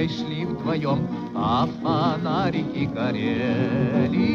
мы шли вдвоем, а фонарики горели.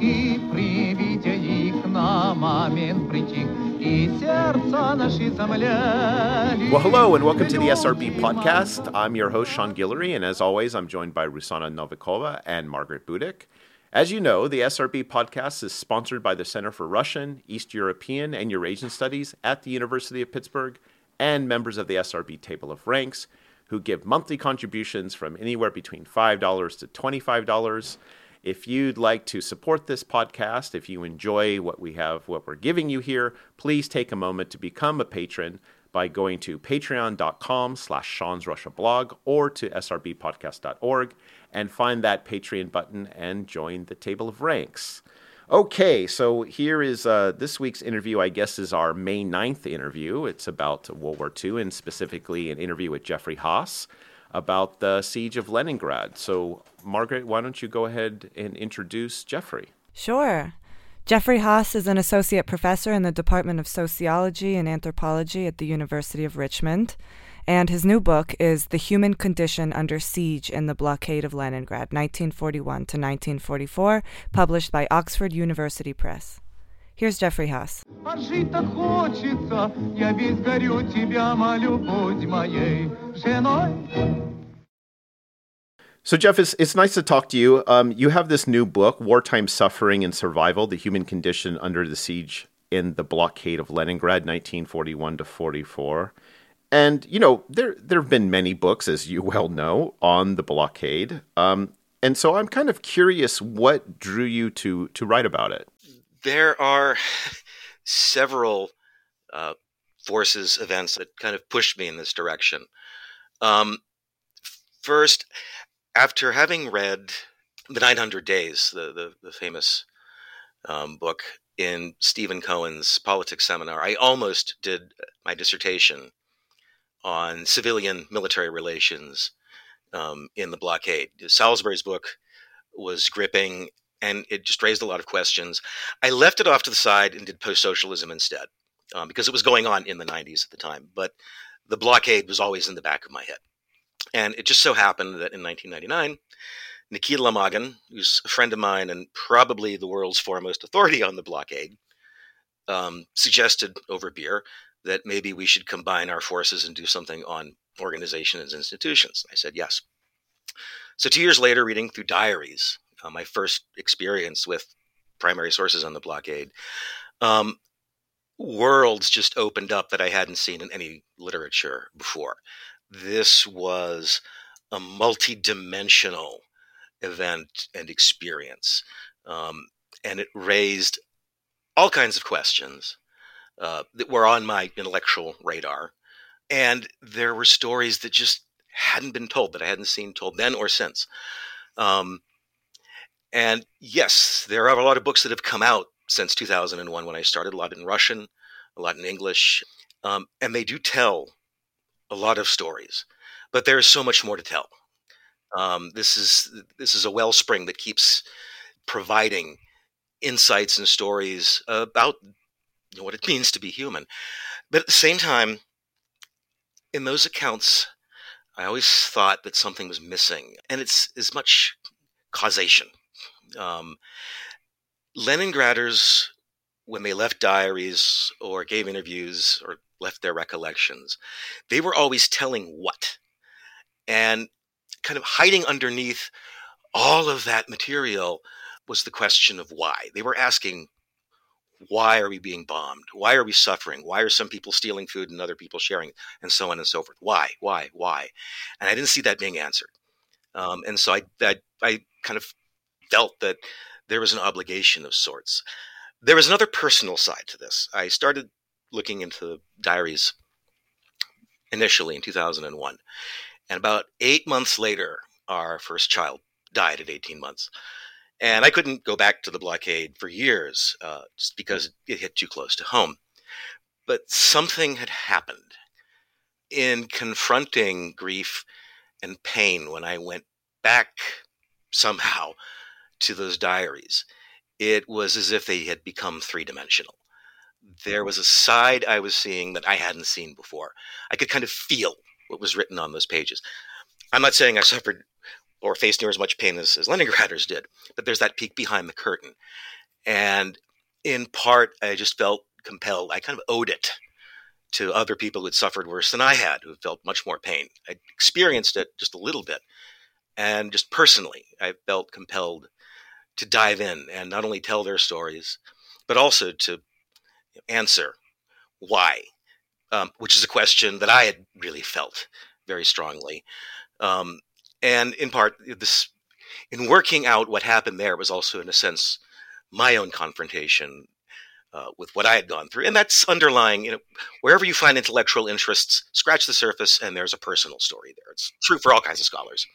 И при виде их на момент притих, и сердца наши замляли. Well, hello and welcome to the SRB podcast. I'm your host, Sean Guillory, and as always, I'm joined by Rusana Novikova and Margaret Budik. As you know, the SRB podcast is sponsored by the Center for Russian, East European, and Eurasian Studies at the University of Pittsburgh and members of the SRB Table of Ranks who give monthly contributions from anywhere between $5 to $25. If you'd like to support this podcast, if you enjoy what we have, what we're giving you here, please take a moment to become a patron by going to patreon.com slash Sean's Russia blog or to srbpodcast.org and find that Patreon button and join the table of ranks. Okay, so here is uh, this week's interview, I guess, is our May 9th interview. It's about World War II and specifically an interview with Jeffrey Hass about the siege of Leningrad. So, Margaret, why don't you go ahead and introduce Jeffrey? Sure. Jeffrey Hass is an associate professor in the Department of Sociology and Anthropology at the University of Richmond. And his new book is The Human Condition Under Siege in the Blockade of Leningrad, 1941 to 1944, published by Oxford University Press. Here's Jeffrey Hass. So, Jeff, it's, it's nice to talk to you. Um, you have this new book, Wartime Suffering and Survival The Human Condition Under the Siege in the Blockade of Leningrad, 1941 to 44. And, you know, there, there have been many books, as you well know, on the blockade. Um, and so I'm kind of curious what drew you to, to write about it. There are several uh, forces, events that kind of pushed me in this direction. Um, first, after having read The 900 Days, the, the, the famous um, book in Stephen Cohen's politics seminar, I almost did my dissertation on civilian military relations um, in the blockade. Salisbury's book was gripping and it just raised a lot of questions. I left it off to the side and did post socialism instead um, because it was going on in the 90s at the time. But the blockade was always in the back of my head. And it just so happened that in 1999, Nikita Lomagin, who's a friend of mine and probably the world's foremost authority on the blockade, um, suggested over beer that maybe we should combine our forces and do something on organizations and institutions. I said yes. So, two years later, reading through diaries, uh, my first experience with primary sources on the blockade, um, worlds just opened up that I hadn't seen in any literature before. This was a multi-dimensional event and experience, um, and it raised all kinds of questions uh, that were on my intellectual radar. And there were stories that just hadn't been told, that I hadn't seen told then or since. Um, and yes, there are a lot of books that have come out since 2001 when I started, a lot in Russian, a lot in English. Um, and they do tell a lot of stories, but there is so much more to tell. Um, this is this is a wellspring that keeps providing insights and stories about what it means to be human. But at the same time, in those accounts, I always thought that something was missing, and it's as much causation. Um, Leningraders, when they left diaries or gave interviews or left their recollections, they were always telling what, and kind of hiding underneath all of that material was the question of why. They were asking why are we being bombed? Why are we suffering? Why are some people stealing food and other people sharing, and so on and so forth? Why, why, why? And I didn't see that being answered. Um, and so I, I, I kind of felt that there was an obligation of sorts. There was another personal side to this. I started looking into the diaries initially in 2001. And about eight months later, our first child died at 18 months. And I couldn't go back to the blockade for years uh, just because it hit too close to home. But something had happened in confronting grief and pain when I went back somehow to those diaries. It was as if they had become three dimensional. There was a side I was seeing that I hadn't seen before. I could kind of feel what was written on those pages. I'm not saying I suffered or faced near as much pain as, as Leningraders did, but there's that peek behind the curtain. And in part, I just felt compelled. I kind of owed it to other people who had suffered worse than I had, who felt much more pain. I experienced it just a little bit. And just personally, I felt compelled to dive in and not only tell their stories, but also to answer why, um, which is a question that I had really felt very strongly. Um, and in part, this in working out what happened there was also, in a sense, my own confrontation uh, with what I had gone through, and that's underlying. You know, wherever you find intellectual interests, scratch the surface, and there's a personal story there. It's true for all kinds of scholars.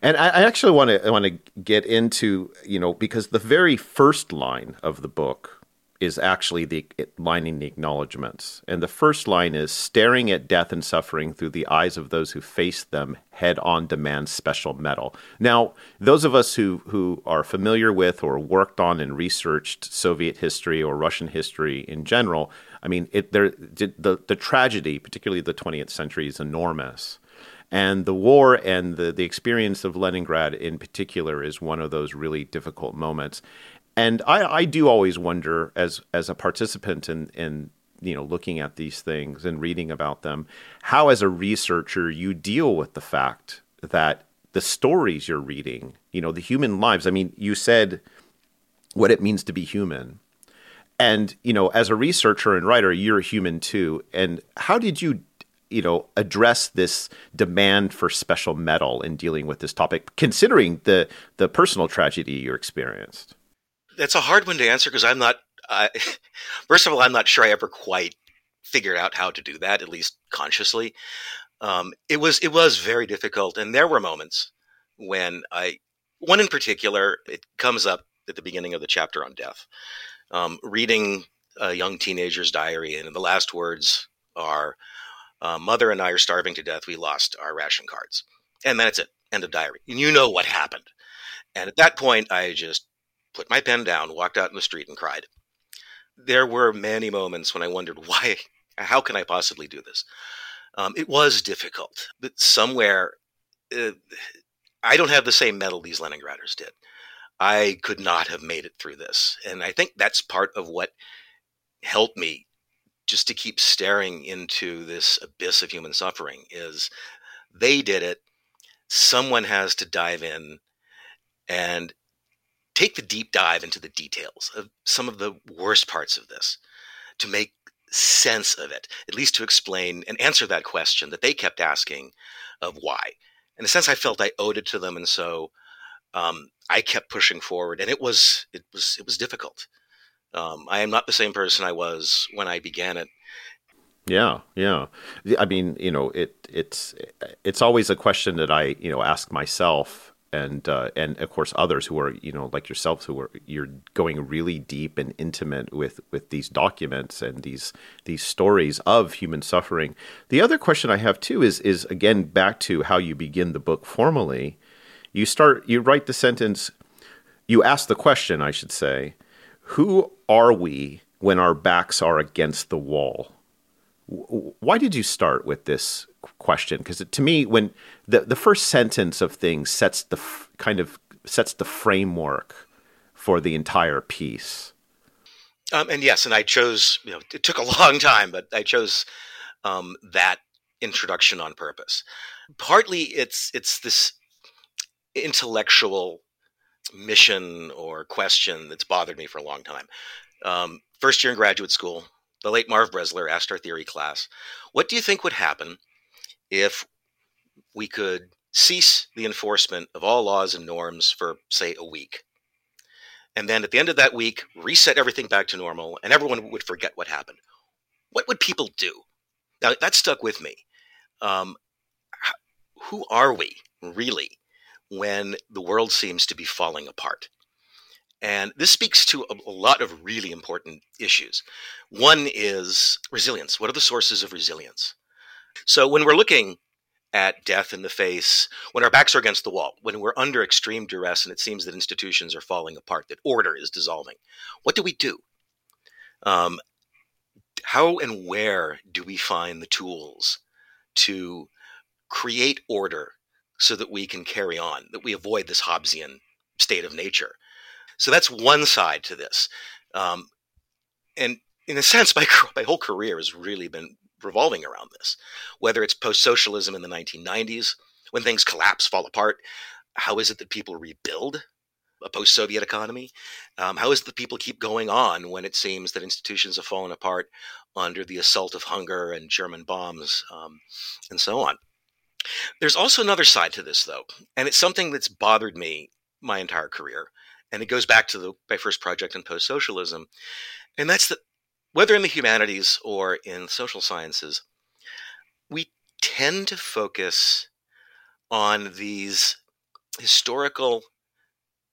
And I, I actually want to want to get into you know because the very first line of the book is actually the lining the acknowledgments. And the first line is staring at death and suffering through the eyes of those who face them head on demands special mettle. Now, those of us who, who are familiar with or worked on and researched Soviet history or Russian history in general, I mean, it, there, the, the tragedy, particularly the 20th century, is enormous. And the war and the, the experience of Leningrad in particular is one of those really difficult moments. And I, I do always wonder, as as a participant in, in you know looking at these things and reading about them, how as a researcher you deal with the fact that the stories you're reading, you know, the human lives. I mean, you said what it means to be human. And, you know, as a researcher and writer, you're human too. And how did you, you know, address this demand for special mettle in dealing with this topic, considering the the personal tragedy you experienced? That's a hard one to answer because I'm not. First of all, I'm not sure I ever quite figured out how to do that, at least consciously. Um, it was it was very difficult, and there were moments when I, one in particular, it comes up at the beginning of the chapter on death. Um, reading a young teenager's diary, and the last words are, uh, "Mother and I are starving to death. We lost our ration cards," and that's it. End of diary. And you know what happened. And at that point, I just put my pen down, walked out in the street, and cried. There were many moments when I wondered why, how can I possibly do this? Um, it was difficult, but somewhere, uh, I don't have the same mettle these Leningraders did. I could not have made it through this. And I think that's part of what helped me just to keep staring into this abyss of human suffering is they did it. Someone has to dive in and take the deep dive into the details of some of the worst parts of this to make sense of it, at least to explain and answer that question that they kept asking of why. In a sense, I felt I owed it to them, and so um, I kept pushing forward, and it was it was it was difficult. Um, I am not the same person I was when I began it. Yeah, yeah. I mean, you know, it it's it's always a question that I you know ask myself and uh, and of course others who are you know like yourselves who are you're going really deep and intimate with with these documents and these these stories of human suffering. The other question I have too is is again back to how you begin the book formally. You start you write the sentence you ask the question I should say, who are we when our backs are against the wall? Why did you start with this question? Because to me when the the first sentence of things sets the f- kind of sets the framework for the entire piece. Um, and yes and i chose you know it took a long time but i chose um, that introduction on purpose. Partly it's it's this intellectual mission or question that's bothered me for a long time. Um, first year in graduate school the late marv bressler asked our theory class what do you think would happen if we could cease the enforcement of all laws and norms for, say, a week. And then at the end of that week, reset everything back to normal, and everyone would forget what happened. What would people do? Now, that stuck with me. Um, who are we, really, when the world seems to be falling apart? And this speaks to a, a, lot of really important issues. One is resilience. What are the sources of resilience? So when we're looking at death in the face, when our backs are against the wall, when we're under extreme duress and it seems that institutions are falling apart, that order is dissolving, what do we do? Um, how and where do we find the tools to create order so that we can carry on, that we avoid this Hobbesian state of nature. So that's one side to this. Um, and in a sense, my, my whole career has really been revolving around this, whether it's post socialism in the 1990s, when things collapse, fall apart. How is it that people rebuild a post Soviet economy? Um, how is that people keep going on when it seems that institutions have fallen apart under the assault of hunger and German bombs um, and so on? There's also another side to this, though, and it's something that's bothered me my entire career. And it goes back to the, my first project in post socialism. And that's that whether in the humanities or in social sciences, we tend to focus on these historical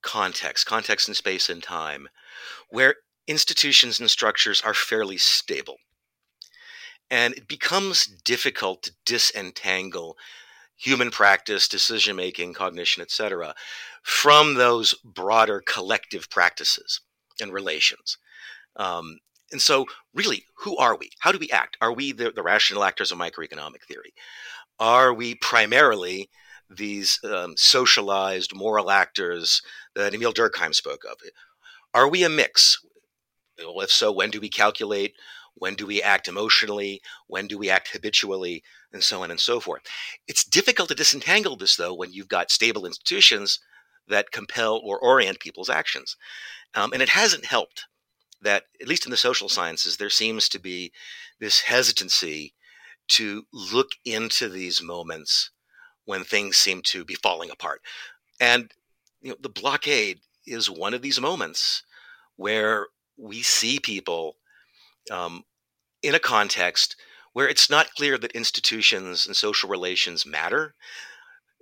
contexts, context in space and time, where institutions and structures are fairly stable. And it becomes difficult to disentangle human practice, decision making, cognition, etc., from those broader collective practices and relations. Um, and so, really, who are we? How do we act? Are we the, the rational actors of microeconomic theory? Are we primarily these um, socialized moral actors that Emile Durkheim spoke of? Are we a mix? Well, if so, when do we calculate? When do we act emotionally? When do we act habitually? And so on and so forth. It's difficult to disentangle this, though, when you've got stable institutions that compel or orient people's actions. Um, and it hasn't helped that, at least in the social sciences, there seems to be this hesitancy to look into these moments when things seem to be falling apart. And you know, the blockade is one of these moments where we see people um, in a context where it's not clear that institutions and social relations matter.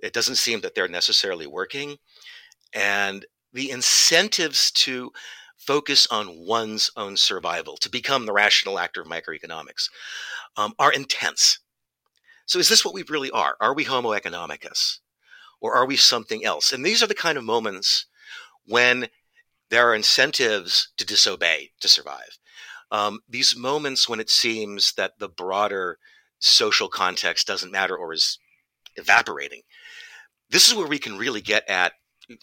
It doesn't seem that they're necessarily working. And the incentives to focus on one's own survival, to become the rational actor of microeconomics, um, are intense. So, is this what we really are? Are we Homo economicus? Or are we something else? And these are the kind of moments when there are incentives to disobey to survive. Um, these moments when it seems that the broader social context doesn't matter or is evaporating. This is where we can really get at,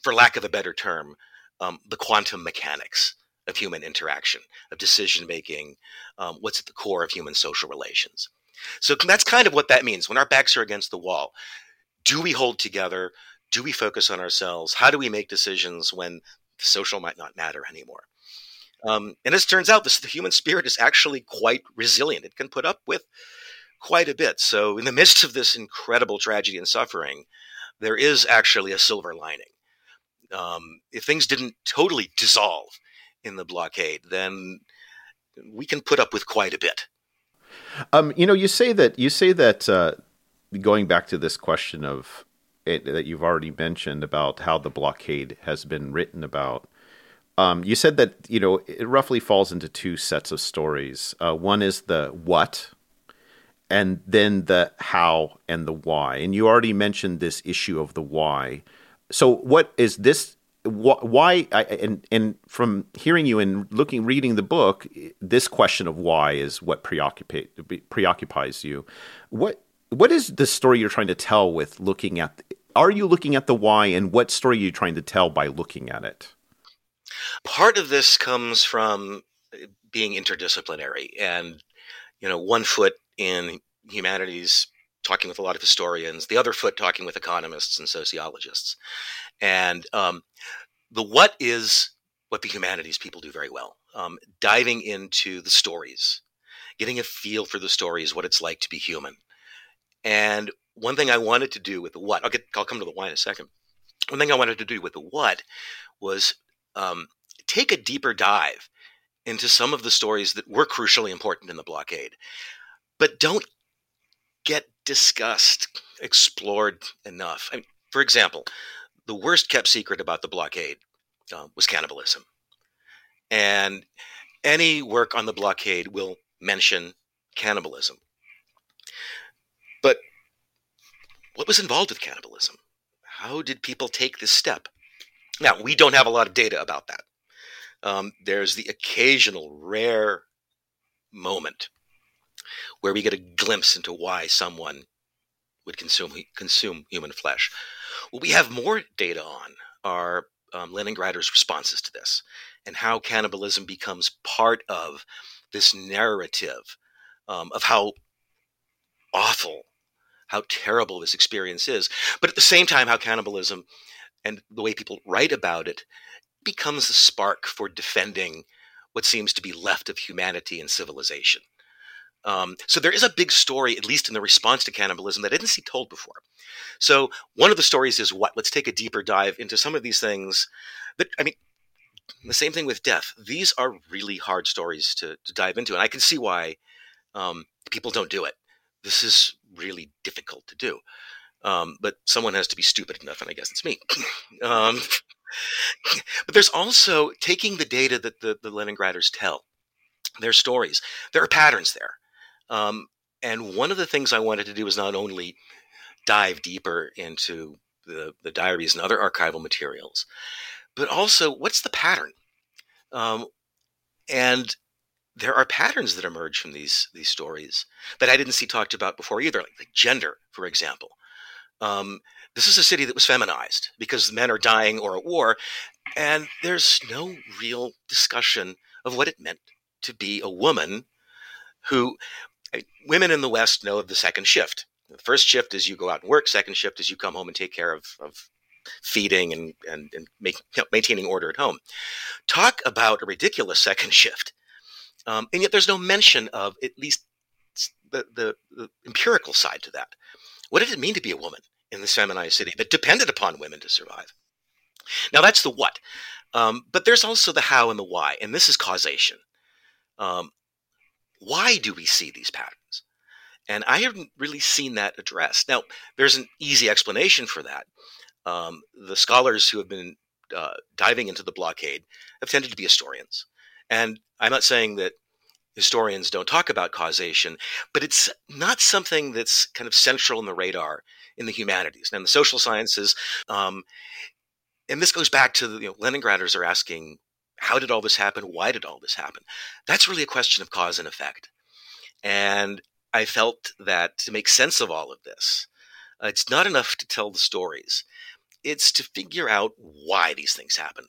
for lack of a better term, um, the quantum mechanics of human interaction, of decision making, um, what's at the core of human social relations. So that's kind of what that means. When our backs are against the wall, do we hold together? Do we focus on ourselves? How do we make decisions when social might not matter anymore? Um, and as it turns out, this, the human spirit is actually quite resilient. It can put up with quite a bit. So, in the midst of this incredible tragedy and suffering, there is actually a silver lining um, if things didn't totally dissolve in the blockade, then we can put up with quite a bit. Um, you know, you say that you say that uh, going back to this question of it, that you've already mentioned about how the blockade has been written about. Um, you said that you know it roughly falls into two sets of stories. Uh, one is the what, and then the how and the why. And you already mentioned this issue of the why so what is this why I, and and from hearing you and looking reading the book this question of why is what preoccupate preoccupies you what what is the story you're trying to tell with looking at are you looking at the why and what story are you trying to tell by looking at it part of this comes from being interdisciplinary and you know one foot in humanities talking with a lot of historians, the other foot talking with economists and sociologists. And um, the what is what the humanities people do very well um, diving into the stories, getting a feel for the stories, what it's like to be human. And one thing I wanted to do with the what, I'll, get, I'll come to the why in a second. One thing I wanted to do with the what was um, take a deeper dive into some of the stories that were crucially important in the blockade, but don't get discussed, explored enough. I mean, for example, the worst kept secret about the blockade uh, was cannibalism. And any work on the blockade will mention cannibalism. But what was involved with cannibalism? How did people take this step? Now, we don't have a lot of data about that. Um, there's the occasional rare moment where we get a glimpse into why someone would consume consume human flesh. What we have more data on are um, Leningraders' responses to this and how cannibalism becomes part of this narrative um, of how awful, how terrible this experience is. But at the same time, how cannibalism and the way people write about it becomes the spark for defending what seems to be left of humanity and civilization. Um, so there is a big story, at least in the response to cannibalism, that I didn't see told before. So one of the stories is what? Let's take a deeper dive into some of these things. That I mean, the same thing with death. These are really hard stories to, to dive into, and I can see why um, people don't do it. This is really difficult to do. Um, but someone has to be stupid enough, and I guess it's me. um, but there's also taking the data that the, the Leningraders tell, their stories. There are patterns there. Um, and one of the things I wanted to do was not only dive deeper into the, the diaries and other archival materials, but also what's the pattern? Um, and there are patterns that emerge from these these stories that I didn't see talked about before either, like, like gender, for example. Um, this is a city that was feminized because men are dying or at war, and there's no real discussion of what it meant to be a woman who women in the West know of the second shift. The first shift is you go out and work. Second shift is you come home and take care of, of feeding and, and, and make, you know, maintaining order at home. Talk about a ridiculous second shift. Um, and yet there's no mention of at least the, the, the, empirical side to that. What did it mean to be a woman in this feminized city that depended upon women to survive? Now that's the what. Um, but there's also the how and the why, and this is causation. Um, why do we see these patterns? And I haven't really seen that addressed. Now, there's an easy explanation for that. Um, the scholars who have been uh, diving into the blockade have tended to be historians. And I'm not saying that historians don't talk about causation, but it's not something that's kind of central in the radar in the humanities and the social sciences. Um, and this goes back to the you know, Leningraders are asking how did all this happen? Why did all this happen? That's really a question of cause and effect. And I felt that to make sense of all of this, uh, it's not enough to tell the stories. It's to figure out why these things happen.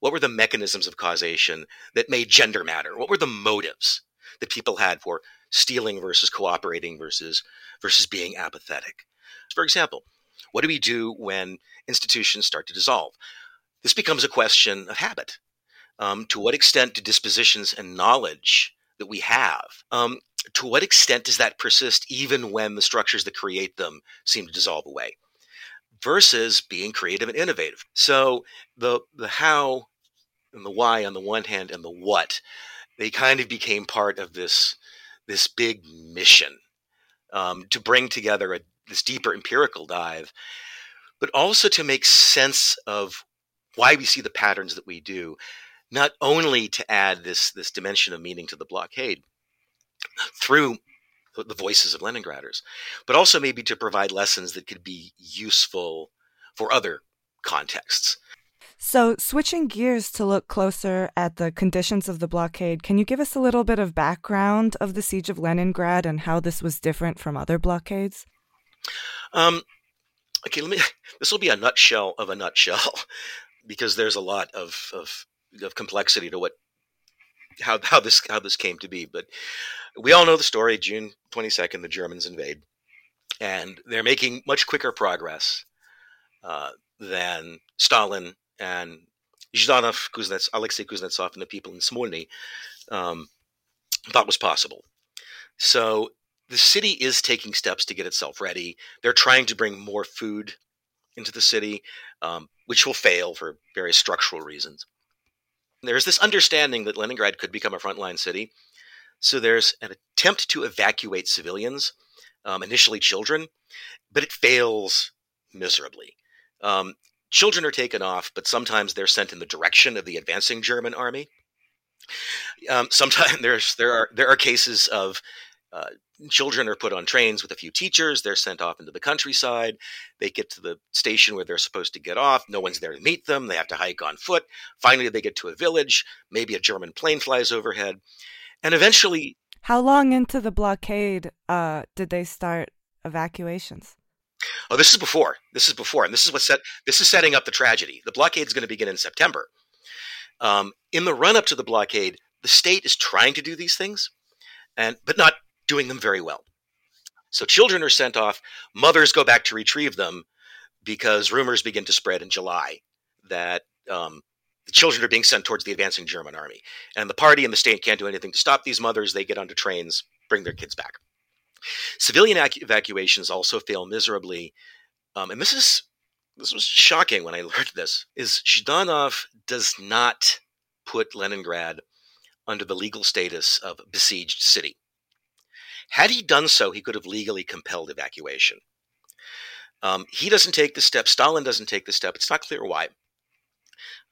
What were the mechanisms of causation that made gender matter? What were the motives that people had for stealing versus cooperating versus versus being apathetic? For example, what do we do when institutions start to dissolve? This becomes a question of habit um, to what extent do dispositions and knowledge that we have, um, to what extent does that persist even when the structures that create them seem to dissolve away? Versus being creative and innovative. So the the how and the why on the one hand and the what, they kind of became part of this this big mission um, to bring together a, this deeper empirical dive, but also to make sense of why we see the patterns that we do not only to add this this dimension of meaning to the blockade through the voices of Leningraders, but also maybe to provide lessons that could be useful for other contexts. So, switching gears to look closer at the conditions of the blockade, can you give us a little bit of background of the siege of Leningrad and how this was different from other blockades? Um, okay, let me. This will be a nutshell of a nutshell because there's a lot of, of of complexity to what how how this how this came to be. But we all know the story. June twenty second, the Germans invade, and they're making much quicker progress uh, than Stalin and Zhdanov, Kuznets, Alexei Kuznetsov, and the people in Smolny um, thought was possible. So the city is taking steps to get itself ready. They're trying to bring more food into the city, um, which will fail for various structural reasons. There's this understanding that Leningrad could become a frontline city. So there's an attempt to evacuate civilians, um, initially children, but it fails miserably. Um, children are taken off, but sometimes they're sent in the direction of the advancing German army. Um, sometimes there's there are there are cases of uh, children are put on trains with a few teachers. They're sent off into the countryside. They get to the station where they're supposed to get off. No one's there to meet them. They have to hike on foot. Finally, they get to a village. Maybe a German plane flies overhead. And eventually. How long into the blockade uh, did they start evacuations? Oh, this is before. This is before, and this is what set. This is setting up the tragedy. The blockade is going to begin in September. Um, in the run up to the blockade, the state is trying to do these things, and but not doing them very well. So children are sent off. Mothers go back to retrieve them because rumors begin to spread in July that um, the children are being sent towards the advancing German army, and the party and the state can't do anything to stop these mothers. They get onto trains, bring their kids back. Civilian evacuations also fail miserably, um, and this is this was shocking when I learned this. Is Zhdanov does not put Leningrad under the legal status of besieged city. Had he done so, he could have legally compelled evacuation. Um, he doesn't take the step. Stalin doesn't take the step. It's not clear why.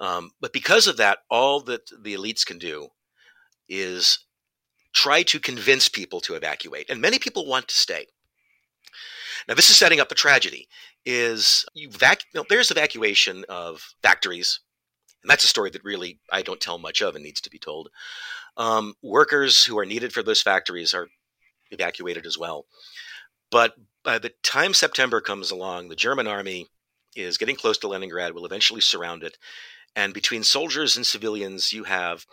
Um, but because of that, all that the elites can do is try to convince people to evacuate, and many people want to stay. Now, this is setting up a tragedy. Is vac- you know, there's evacuation of factories, and that's a story that really I don't tell much of and needs to be told. Um, workers who are needed for those factories are evacuated as well. But by the time September comes along, the German army is getting close to Leningrad, will eventually surround it. And between soldiers and civilians, you have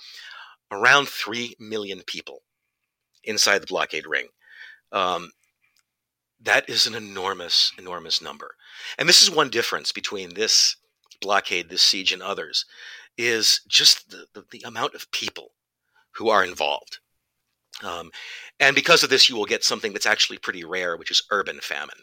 around 3 million people inside the blockade ring. Um, that is an enormous, enormous number. And this is one difference between this blockade, this siege, and others, is just the, the, the amount of people who are involved. Um, and because of this, you will get something that's actually pretty rare, which is urban famine.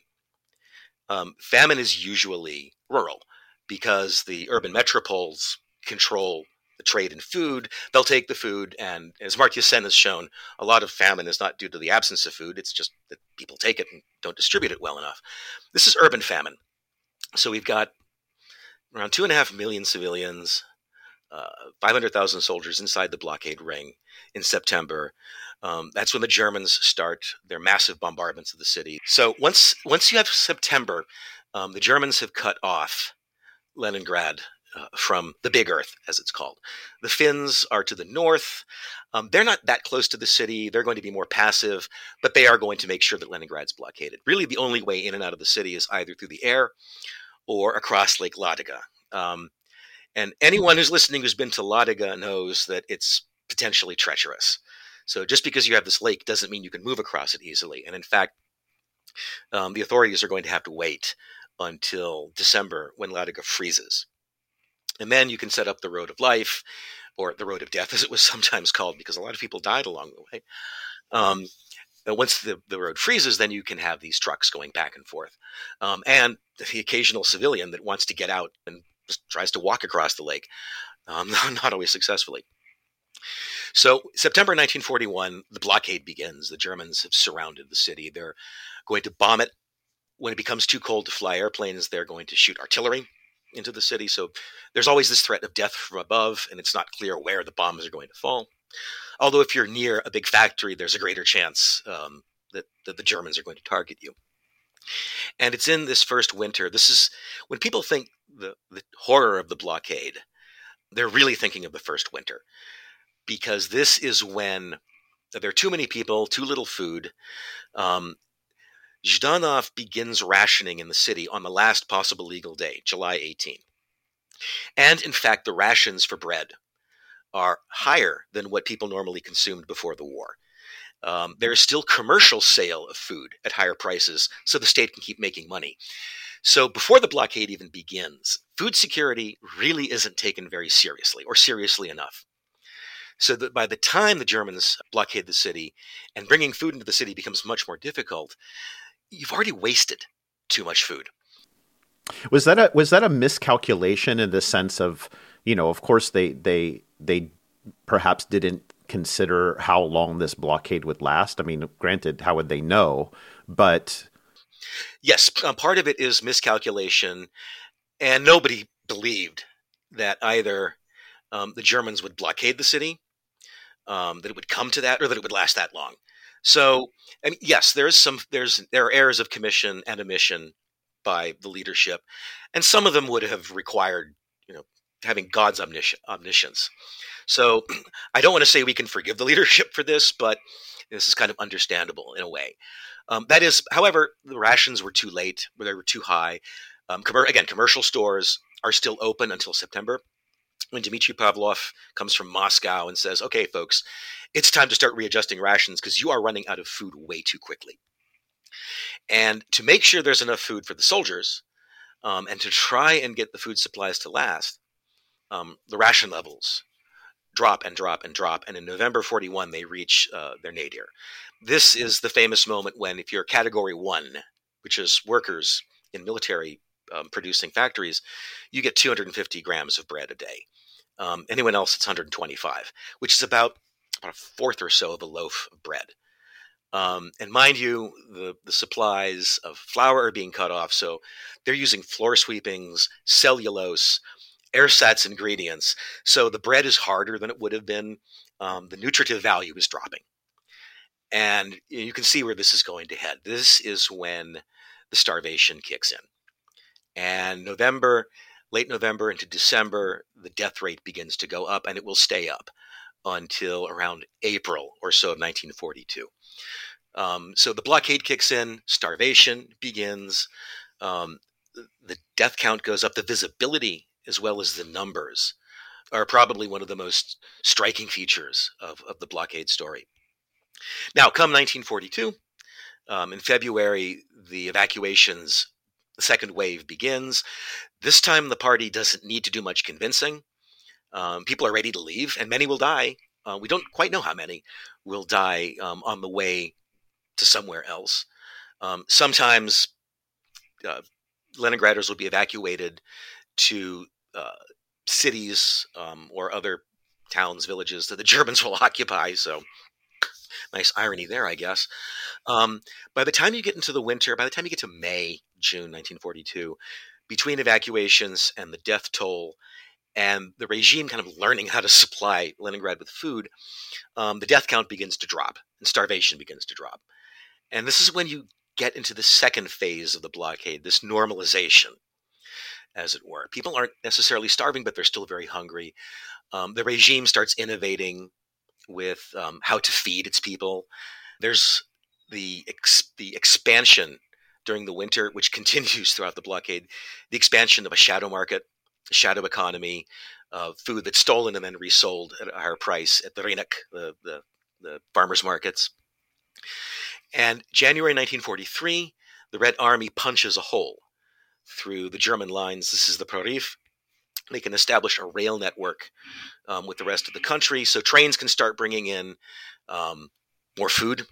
Um, famine is usually rural because the urban metropoles control trade in food. They'll take the food, and as Amartya Sen has shown, a lot of famine is not due to the absence of food, it's just that people take it and don't distribute it well enough. This is urban famine. So we've got around two and a half million civilians, uh, 500,000 soldiers inside the blockade ring in September. Um, that's when the Germans start their massive bombardments of the city. So once once you have September, um, the Germans have cut off Leningrad uh, from the Big Earth, as it's called. The Finns are to the north. Um, they're not that close to the city. They're going to be more passive, but they are going to make sure that Leningrad's blockaded. Really, the only way in and out of the city is either through the air or across Lake Ladoga. Um, and anyone who's listening who's been to Ladoga knows that it's potentially treacherous. So just because you have this lake doesn't mean you can move across it easily. And in fact, um, the authorities are going to have to wait until December when Ladoga freezes. And then you can set up the road of life or the road of death, as it was sometimes called, because a lot of people died along the way. Um, once the, the road freezes, then you can have these trucks going back and forth. Um, and the occasional civilian that wants to get out and tries to walk across the lake, um, not always successfully. So, September 1941, the blockade begins. The Germans have surrounded the city. They're going to bomb it. When it becomes too cold to fly airplanes, they're going to shoot artillery into the city. So, there's always this threat of death from above, and it's not clear where the bombs are going to fall. Although, if you're near a big factory, there's a greater chance um, that, that the Germans are going to target you. And it's in this first winter. This is when people think the, the horror of the blockade, they're really thinking of the first winter because this is when there are too many people, too little food. Um, Zhdanov begins rationing in the city on the last possible legal day, July 18. And in fact, the rations for bread are higher than what people normally consumed before the war. Um, there is still commercial sale of food at higher prices, so the state can keep making money. So before the blockade even begins, food security really isn't taken very seriously or seriously enough. So that by the time the Germans blockade the city and bringing food into the city becomes much more difficult, you've already wasted too much food. Was that a was that a miscalculation in the sense of, you know, of course they they they perhaps didn't consider how long this blockade would last. I mean, granted, how would they know? But yes, um, part of it is miscalculation, and nobody believed that either um, the Germans would blockade the city, um, that it would come to that, or that it would last that long. So, I mean, yes, there is some there's there are errors of commission and omission by the leadership, and some of them would have required you know having God's omnis- omniscience. So, I don't want to say we can forgive the leadership for this, but this is kind of understandable in a way. Um, that is, however, the rations were too late, they were too high. Um, com- again, commercial stores are still open until September. When Dmitry Pavlov comes from Moscow and says, okay, folks, it's time to start readjusting rations because you are running out of food way too quickly. And to make sure there's enough food for the soldiers um, and to try and get the food supplies to last, um, the ration levels drop and drop and drop. And in November 41, they reach uh, their nadir. This is the famous moment when, if you're category one, which is workers in military um, producing factories, you get 250 grams of bread a day. Um, anyone else, it's 125, which is about, about a fourth or so of a loaf of bread. Um, and mind you, the, the supplies of flour are being cut off. So they're using floor sweepings, cellulose, ersatz ingredients. So the bread is harder than it would have been. Um, the nutritive value is dropping. And you can see where this is going to head. This is when the starvation kicks in. And November, late November into December, the death rate begins to go up and it will stay up until around April or so of 1942. Um, so the blockade kicks in, starvation begins, um, the death count goes up, the visibility as well as the numbers are probably one of the most striking features of, of the blockade story. Now, come 1942, um, in February, the evacuations, the second wave begins. This time, the party doesn't need to do much convincing. Um, people are ready to leave, and many will die. Uh, we don't quite know how many will die um, on the way to somewhere else. Um, sometimes uh, Leningraders will be evacuated to uh, cities um, or other towns, villages that the Germans will occupy. So, nice irony there, I guess. Um, by the time you get into the winter, by the time you get to May, June 1942, between evacuations and the death toll, and the regime kind of learning how to supply Leningrad with food, um, the death count begins to drop and starvation begins to drop. And this is when you get into the second phase of the blockade, this normalization as it were. People aren't necessarily starving, but they're still very hungry. Um, the regime starts innovating with um, how to feed its people. There's the ex- the expansion during the winter, which continues throughout the blockade. The expansion of a shadow market, a shadow economy, of food that's stolen and then resold at a higher price at the Rynok, the, the, the farmers markets. And January 1943, the Red Army punches a hole through the German lines. This is the Proryv. They can establish a rail network um, with the rest of the country, so trains can start bringing in um, more food.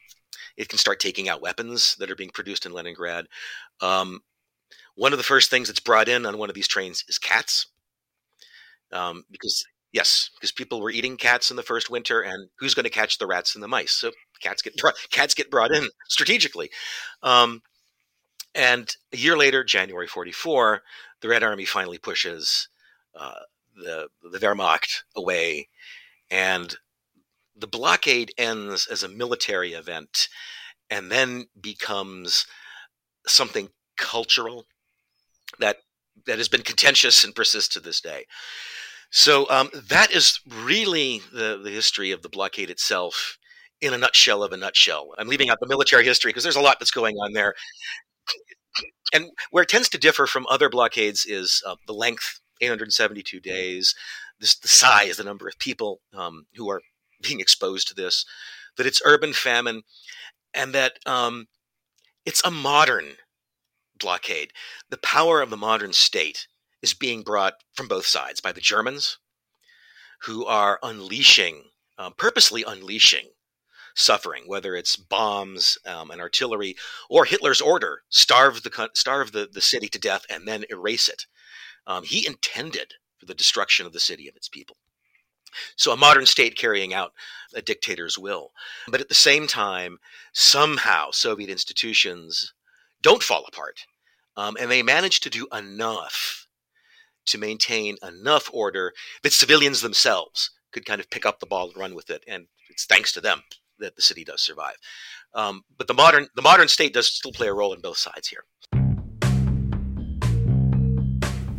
It can start taking out weapons that are being produced in Leningrad. Um, one of the first things that's brought in on one of these trains is cats, um, because yes, because people were eating cats in the first winter, and who's going to catch the rats and the mice? So cats get brought, cats get brought in strategically. Um, and a year later, January 44, the Red Army finally pushes uh, the, the Wehrmacht away, and the blockade ends as a military event and then becomes something cultural that that has been contentious and persists to this day. So um, that is really the, the history of the blockade itself in a nutshell of a nutshell. I'm leaving out the military history because there's a lot that's going on there and where it tends to differ from other blockades is uh, the length 872 days. This the size the number of people um, who are being exposed to this that it's urban famine and that um, it's a modern blockade. The power of the modern state is being brought from both sides by the germans who are unleashing um, purposely unleashing suffering, whether it's bombs um, and artillery or Hitler's order starve the starve the, the city to death and then erase it. Um, he intended for the destruction of the city and its people. So a modern state carrying out a dictator's will. But at the same time, somehow Soviet institutions don't fall apart. Um, and they manage to do enough to maintain enough order that civilians themselves could kind of pick up the ball and run with it. And it's thanks to them that the city does survive. Um, but the modern the modern state does still play a role in both sides here.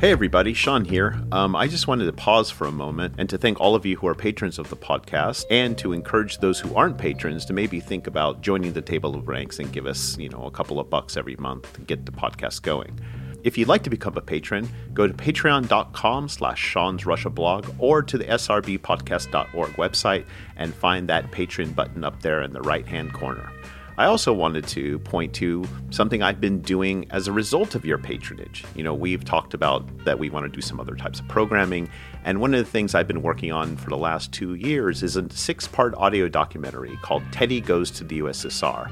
Hey everybody, Sean here. Um, I just wanted to pause for a moment and to thank all of you who are patrons of the podcast and to encourage those who aren't patrons to maybe think about joining the table of ranks and give us, you know, a couple of bucks every month to get the podcast going. If you'd like to become a patron, go to patreon.com slash Sean's Russia blog or to the srbpodcast.org website and find that patron button up there in the right hand corner. I also wanted to point to something I've been doing as a result of your patronage. You know, we've talked about that we want to do some other types of programming, and one of the things I've been working on for the last two years is a six part audio documentary called Teddy Goes to the USSR.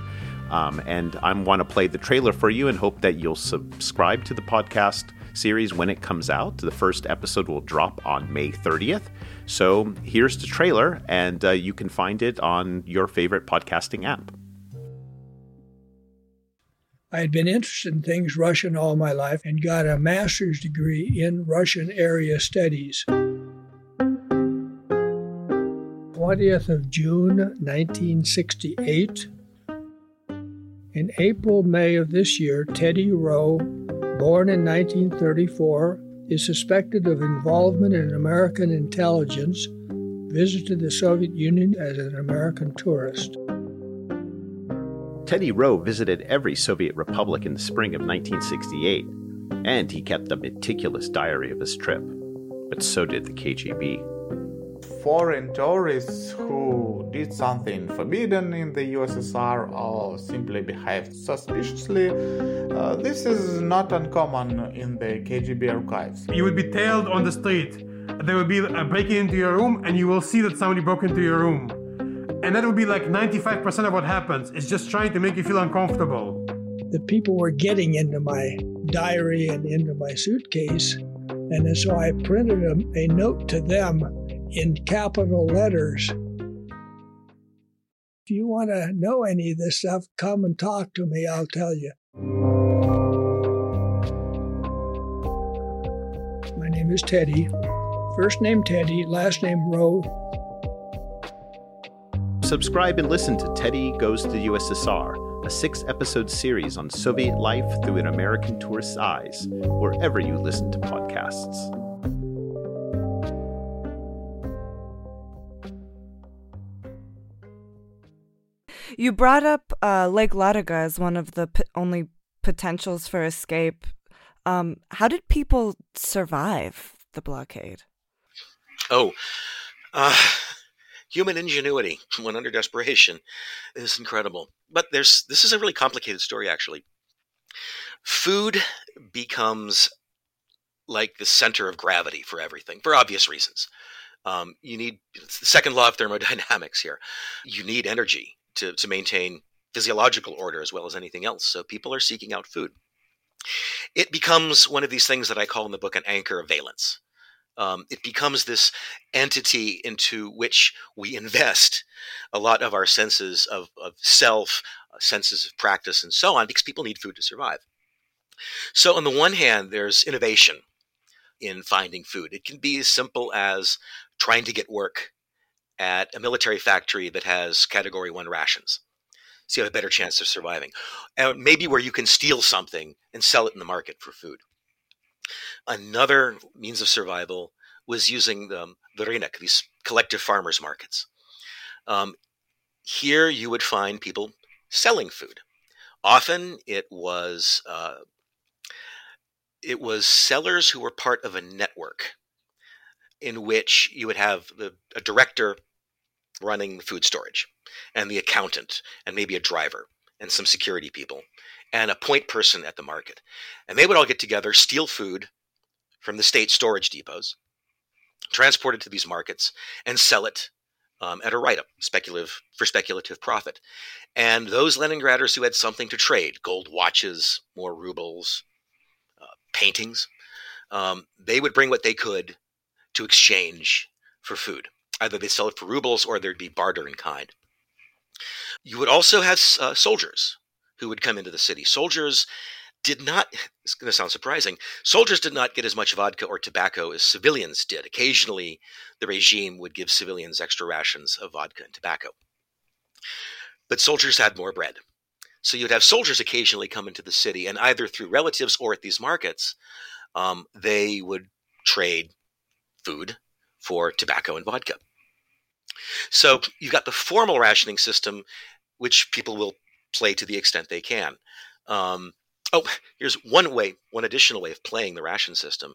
Um, and I want to play the trailer for you and hope that you'll subscribe to the podcast series when it comes out. The first episode will drop on May 30th. So here's the trailer, and uh, you can find it on your favorite podcasting app. I had been interested in things Russian all my life and got a master's degree in Russian area studies. 20th of June 1968. In April May of this year, Teddy Rowe, born in 1934, is suspected of involvement in American intelligence, visited the Soviet Union as an American tourist. Teddy Rowe visited every Soviet republic in the spring of 1968, and he kept a meticulous diary of his trip. But so did the KGB. Foreign tourists who did something forbidden in the USSR or simply behaved suspiciously, uh, this is not uncommon in the KGB archives. You would be tailed on the street. There would be a breaking into your room, and you will see that somebody broke into your room and that would be like 95% of what happens. It's just trying to make you feel uncomfortable. The people were getting into my diary and into my suitcase. And so I printed a, a note to them in capital letters. If you want to know any of this stuff, come and talk to me. I'll tell you. My name is Teddy. First name Teddy, last name Rowe, Subscribe and listen to Teddy Goes to the USSR, a six episode series on Soviet life through an American tourist's eyes, wherever you listen to podcasts. You brought up uh, Lake Ladoga as one of the p- only potentials for escape. Um, how did people survive the blockade? Oh, uh, human ingenuity when under desperation is incredible. But there's this is a really complicated story actually. Food becomes like the center of gravity for everything for obvious reasons. Um, you need the second law of thermodynamics here. You need energy to, to maintain physiological order as well as anything else. So people are seeking out food. It becomes one of these things that I call in the book an anchor of valence um, it becomes this entity into which we invest a lot of our senses of, of self, uh, senses of practice, and so on, because people need food to survive. So, on the one hand, there's innovation in finding food. It can be as simple as trying to get work at a military factory that has category one rations. So you have a better chance of surviving. And maybe where you can steal something and sell it in the market for food. Another means of survival was using um, the rynok, these collective farmers markets. Um, here you would find people selling food. Often it was uh, it was sellers who were part of a network in which you would have the, a director running the food storage and the accountant and maybe a driver and some security people and a point person at the market. And they would all get together, steal food from the state storage depots, transport it to these markets, and sell it um, at a write-up, speculative for speculative profit. And those Leningraders who had something to trade, gold watches, more rubles, uh, paintings, um, they would bring what they could to exchange for food. Either they sell it for rubles or there'd be barter in kind. You would also have uh, soldiers who would come into the city. Soldiers did not, it's going to sound surprising, soldiers did not get as much vodka or tobacco as civilians did. Occasionally, the regime would give civilians extra rations of vodka and tobacco. But soldiers had more bread. So you'd have soldiers occasionally come into the city, and either through relatives or at these markets, um, they would trade food for tobacco and vodka. So you've got the formal rationing system, which people will play to the extent they can. Um, oh, here's one way, one additional way of playing the ration system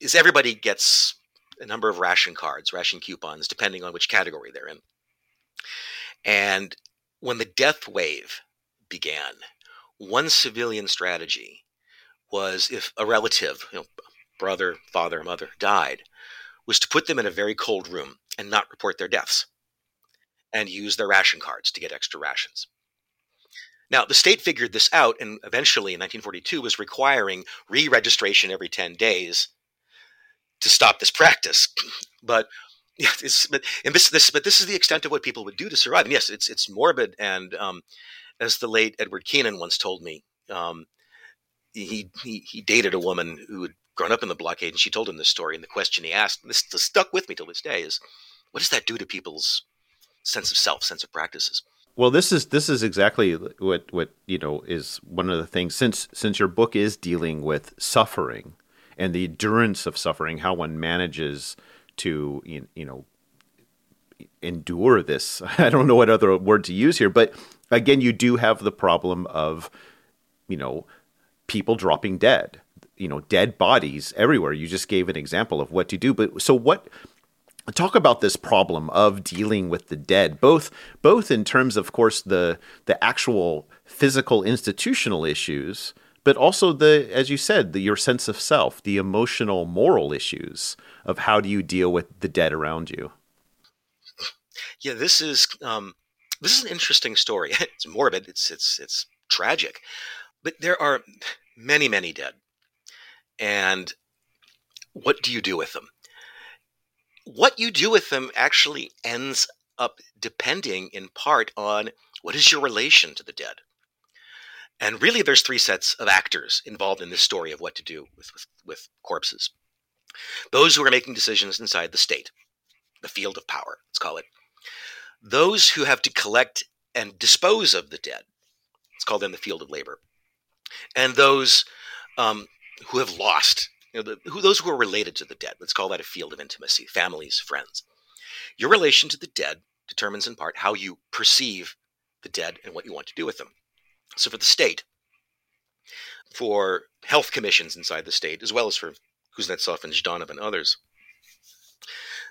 is everybody gets a number of ration cards, ration coupons, depending on which category they're in. And when the death wave began, one civilian strategy was if a relative, you know, brother, father, mother died, was to put them in a very cold room and not report their deaths and use their ration cards to get extra rations. Now, the state figured this out and eventually in 1942 was requiring re registration every 10 days to stop this practice. But yeah, but and this this but this is the extent of what people would do to survive. And yes, it's it's morbid. And um, as the late Edward Keenan once told me, um, he, he he dated a woman who had grown up in the blockade, and she told him this story. And the question he asked, this, this stuck with me till this day, is what does that do to people's sense of self, sense of practices? Well, this is this is exactly what what you know is one of the things since since your book is dealing with suffering and the endurance of suffering, how one manages to you know endure this. I don't know what other word to use here, but again, you do have the problem of you know people dropping dead, you know, dead bodies everywhere. You just gave an example of what to do, but so what? Talk about this problem of dealing with the dead, both both in terms, of course, the the actual physical institutional issues, but also the, as you said, the, your sense of self, the emotional, moral issues of how do you deal with the dead around you. Yeah, this is um, this is an interesting story. It's morbid. It's it's it's tragic, but there are many many dead, and what do you do with them? What you do with them actually ends up depending in part on what is your relation to the dead. And really, there's three sets of actors involved in this story of what to do with, with, with corpses. Those who are making decisions inside the state, the field of power, let's call it. Those who have to collect and dispose of the dead, let's call them the field of labor. And those um, who have lost, you know, the, who, those who are related to the dead, let's call that a field of intimacy, families, friends. Your relation to the dead determines in part how you perceive the dead and what you want to do with them. So for the state, for health commissions inside the state, as well as for Kuznetsov and Zhdanov and others,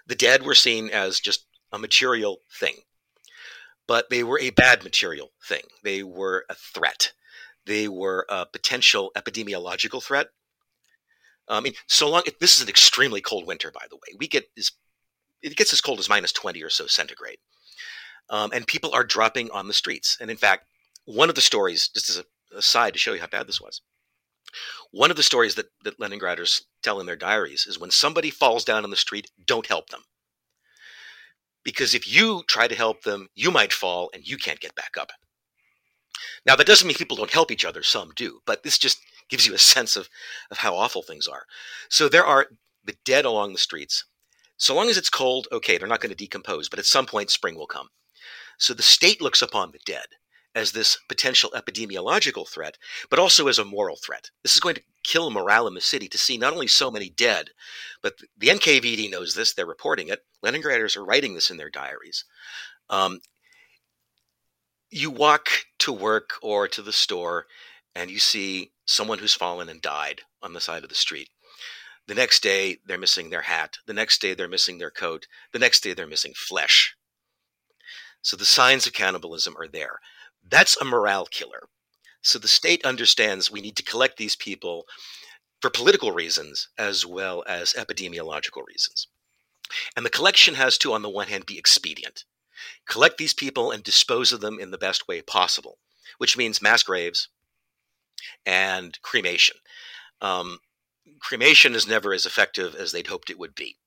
the dead were seen as just a material thing. But they were a bad material thing. They were a threat. They were a potential epidemiological threat. I mean, so long. This is an extremely cold winter, by the way. We get this. It gets as cold as minus twenty or so centigrade, um, and people are dropping on the streets. And in fact, one of the stories, just as a aside to show you how bad this was, one of the stories that, that Leningraders tell in their diaries is when somebody falls down on the street, don't help them. Because if you try to help them, you might fall and you can't get back up. Now, that doesn't mean people don't help each other, some do, but this just gives you a sense of, of how awful things are. So there are the dead along the streets. So long as it's cold, okay, they're not going to decompose, but at some point, spring will come. So the state looks upon the dead as this potential epidemiological threat, but also as a moral threat. This is going to kill morale in the city to see not only so many dead, but the NKVD knows this, they're reporting it. Leningraders are writing this in their diaries. Um, you walk to work or to the store and you see someone who's fallen and died on the side of the street. The next day, they're missing their hat. The next day, they're missing their coat. The next day, they're missing flesh. So the signs of cannibalism are there. That's a morale killer. So the state understands we need to collect these people for political reasons as well as epidemiological reasons. And the collection has to, on the one hand, be expedient. Collect these people and dispose of them in the best way possible, which means mass graves and cremation. Um, cremation is never as effective as they'd hoped it would be.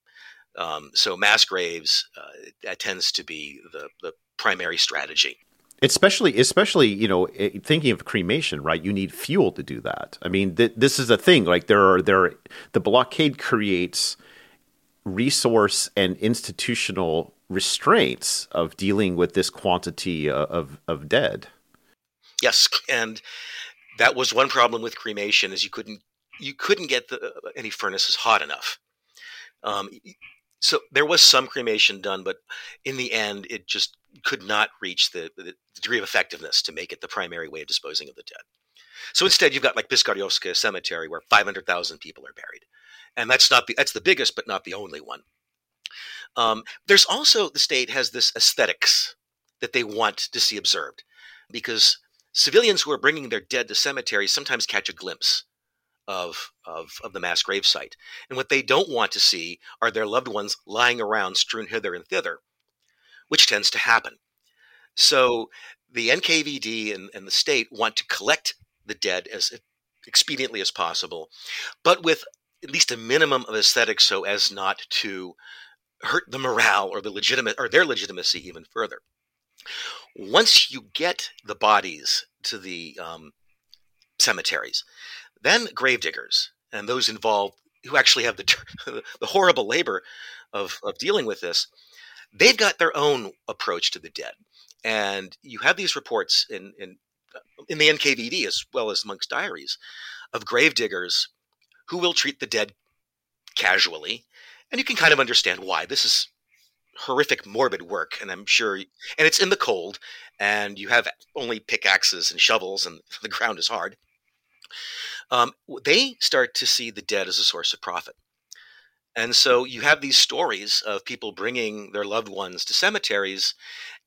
Um, so mass graves uh, that tends to be the, the primary strategy especially especially you know thinking of cremation right you need fuel to do that i mean th- this is a thing like there are there are, the blockade creates resource and institutional restraints of dealing with this quantity of of dead yes and that was one problem with cremation is you couldn't you couldn't get the, any furnaces hot enough. Um, so there was some cremation done, but in the end, it just could not reach the, the, degree of effectiveness to make it the primary way of disposing of the dead. So instead, you've got like Piskaryovskaya Cemetery, where 500,000 people are buried, and that's not the that's the biggest, but not the only one. Um, there's also the state has this aesthetics that they want to see observed, because civilians who are bringing their dead to cemeteries sometimes catch a glimpse of, of, of the mass grave site. And what they don't want to see are their loved ones lying around strewn hither and thither, which tends to happen. So the NKVD and, and the state want to collect the dead as expediently as possible, but with at least a minimum of aesthetics so as not to hurt the morale or the legitimate or their legitimacy even further. Once you get the bodies to the um, cemeteries, then gravediggers and those involved who actually have the, the horrible labor of, of dealing with this, they've got their own approach to the dead. And you have these reports in, in, in the NKVD as well as Monk's diaries of gravediggers who will treat the dead casually. And you can kind of understand why. This is horrific, morbid work. And I'm sure, and it's in the cold, and you have only pickaxes and shovels, and the ground is hard um, they start to see the dead as a source of profit. And so you have these stories of people bringing their loved ones to cemeteries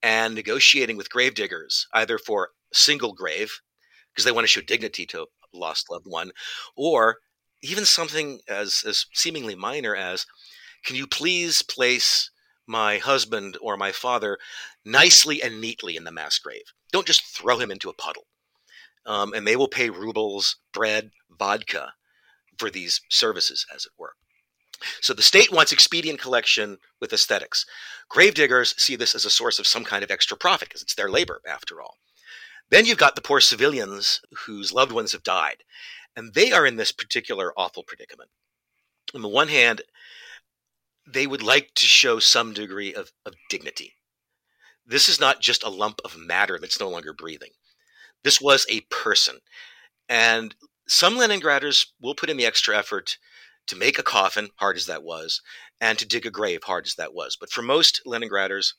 and negotiating with gravediggers, either for single grave, because they want to show dignity to a lost loved one, or even something as, as seemingly minor as can you please place my husband or my father nicely and neatly in the mass grave? Don't just throw him into a puddle um, and they will pay rubles, bread, vodka for these services, as it were. So the state wants expedient collection with aesthetics. Gravediggers see this as a source of some kind of extra profit because it's their labor, after all. Then you've got the poor civilians whose loved ones have died, and they are in this particular awful predicament. On the one hand, they would like to show some degree of, of dignity. This is not just a lump of matter that's no longer breathing. This was a person. And some Leningraders will put in the extra effort to make a coffin, hard as that was, and to dig a grave, hard as that was. But for most Leningraders,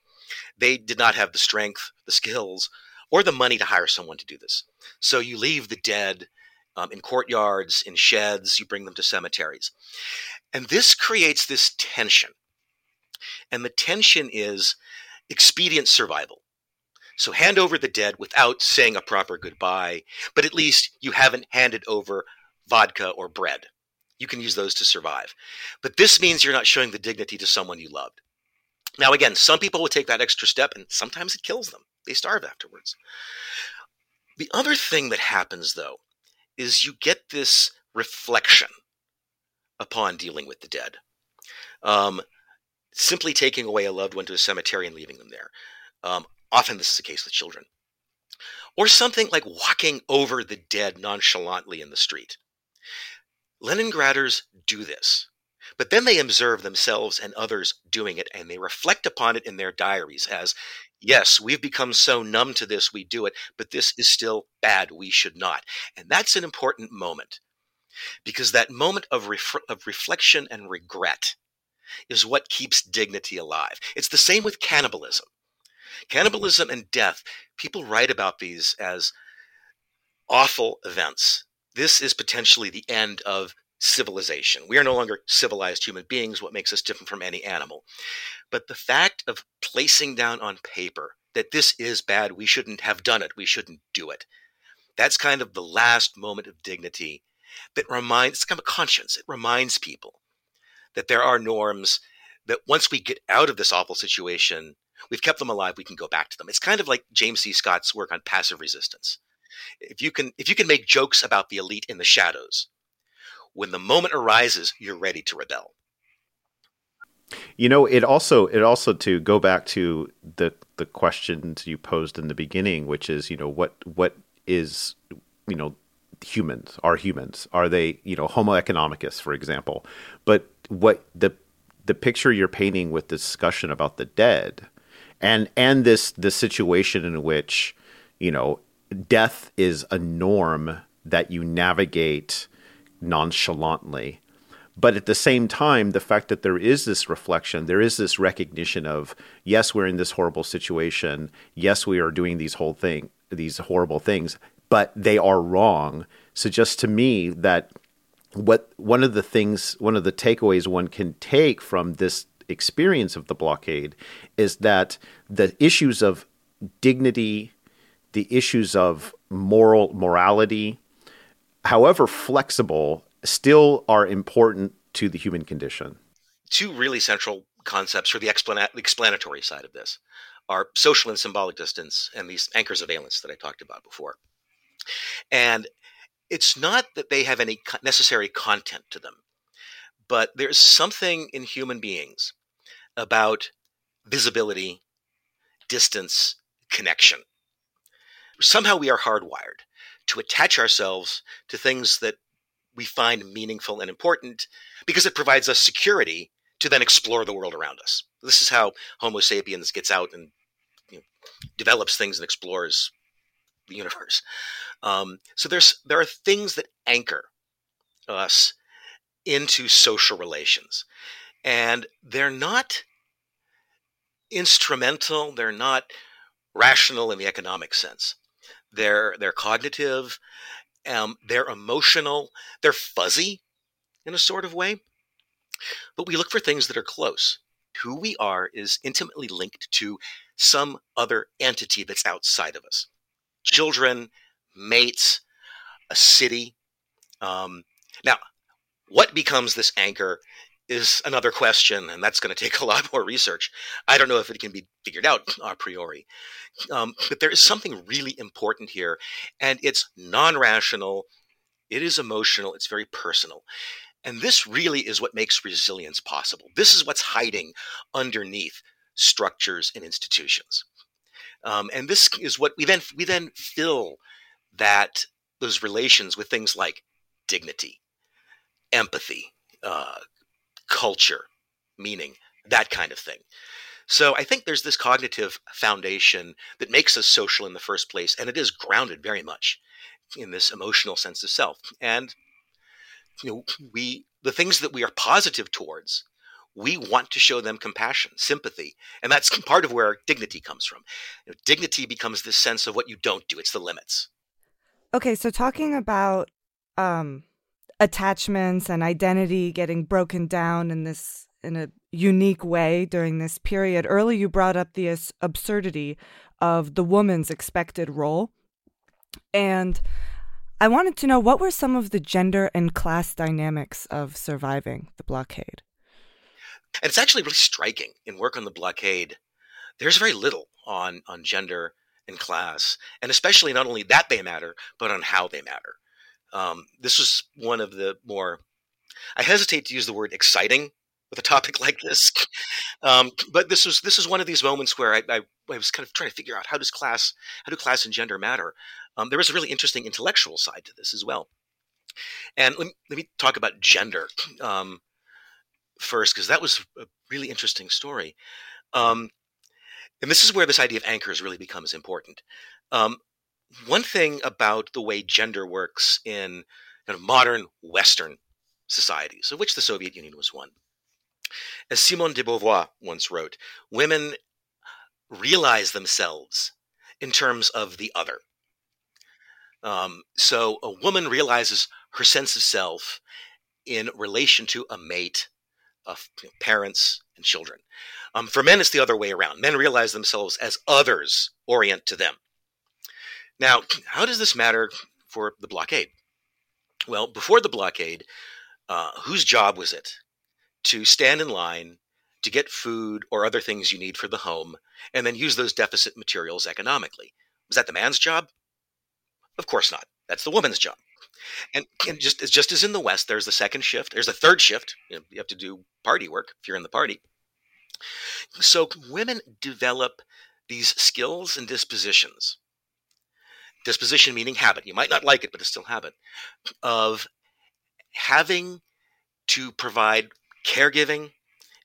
they did not have the strength, the skills, or the money to hire someone to do this. So you leave the dead um, in courtyards, in sheds, you bring them to cemeteries. And this creates this tension. And the tension is expedient survival. So hand over the dead without saying a proper goodbye, but at least you haven't handed over vodka or bread. You can use those to survive. But this means you're not showing the dignity to someone you loved. Now, again, some people will take that extra step and sometimes it kills them. They starve afterwards. The other thing that happens, though, is you get this reflection upon dealing with the dead. Um, simply taking away a loved one to a cemetery and leaving them there. Um, Often this is the case with children. Or something like walking over the dead nonchalantly in the street. Leningraders do this, but then they observe themselves and others doing it and they reflect upon it in their diaries as, yes, we've become so numb to this, we do it, but this is still bad, we should not. And that's an important moment because that moment of, ref- of reflection and regret is what keeps dignity alive. It's the same with cannibalism. Cannibalism and death, people write about these as awful events. This is potentially the end of civilization. We are no longer civilized human beings, what makes us different from any animal. But the fact of placing down on paper that this is bad, we shouldn't have done it, we shouldn't do it. That's kind of the last moment of dignity that reminds, it's kind of a conscience. It reminds people that there are norms that once we get out of this awful situation, we've kept them alive we can go back to them it's kind of like james c scott's work on passive resistance if you can if you can make jokes about the elite in the shadows when the moment arises you're ready to rebel. You know it also it also to go back to the the questions you posed in the beginning which is you know what what is you know humans are humans are they you know homo economicus for example. But what the the picture you're painting with discussion about the dead and and this the situation in which you know death is a norm that you navigate nonchalantly. But at the same time, the fact that there is this reflection, there is this recognition of yes, we're in this horrible situation. Yes, we are doing these whole thing, these horrible things, but they are wrong. Suggests to me that what one of the things, one of the takeaways one can take from this experience of the blockade is that the issues of dignity, the issues of moral morality, however flexible still are important to the human condition. Two really central concepts for the explanatory side of this are social and symbolic distance and these anchors of valence that I talked about before. And it's not that they have any necessary content to them, but there's something in human beings about visibility, distance, connection. Somehow we are hardwired to attach ourselves to things that we find meaningful and important because it provides us security to then explore the world around us. This is how Homo sapiens gets out and you know, develops things and explores the universe. Um, so there's there are things that anchor us into social relations, and they're not instrumental. They're not rational in the economic sense. They're they're cognitive um, they're emotional, they're fuzzy in a sort of way. But we look for things that are close. Who we are is intimately linked to some other entity that's outside of us children, mates, a city. Um, now, what becomes this anchor is another question, and that's going to take a lot more research. I don't know if it can be figured out a priori. Um, but there is something really important here, and it's non rational, it is emotional, it's very personal. And this really is what makes resilience possible. This is what's hiding underneath structures and institutions. Um, and this is what we then we then fill that those relations with things like dignity, empathy, uh, culture, meaning, that kind of thing. So I think there's this cognitive foundation that makes us social in the first place, and it is grounded very much in this emotional sense of self. And you know, we the things that we are positive towards, we want to show them compassion, sympathy, and that's part of where dignity comes from. You know, dignity becomes this sense of what you don't do; it's the limits. Okay, so talking about um, attachments and identity getting broken down in this in a unique way during this period. Early, you brought up the absurdity of the woman's expected role. And I wanted to know what were some of the gender and class dynamics of surviving the blockade? And it's actually really striking in work on the blockade. There's very little on, on gender and class, and especially not only that they matter, but on how they matter. Um, this was one of the more, I hesitate to use the word exciting with a topic like this, um, but this was this was one of these moments where I, I, I, was kind of trying to figure out how does class, how do class and gender matter. Um, there was a really interesting intellectual side to this as well. And let me, let me talk about gender um, first, because that was a really interesting story. Um, and this is where this idea of anchors really becomes important. Um, one thing about the way gender works in kind of modern Western societies, of which the Soviet Union was one, as Simone de Beauvoir once wrote, women realize themselves in terms of the other. Um, so a woman realizes her sense of self in relation to a mate, of parents, and children. Um, for men, it's the other way around. Men realize themselves as others orient to them. Now, how does this matter for the blockade? Well, before the blockade, uh, whose job was it to stand in line to get food or other things you need for the home and then use those deficit materials economically? Was that the man's job? Of course not. That's the woman's job. And, and just just as in the West, there's the second shift. There's a third shift. You, know, you have to do party work if you're in the party. So women develop these skills and dispositions disposition meaning habit. You might not like it but it's still habit. Of having to provide caregiving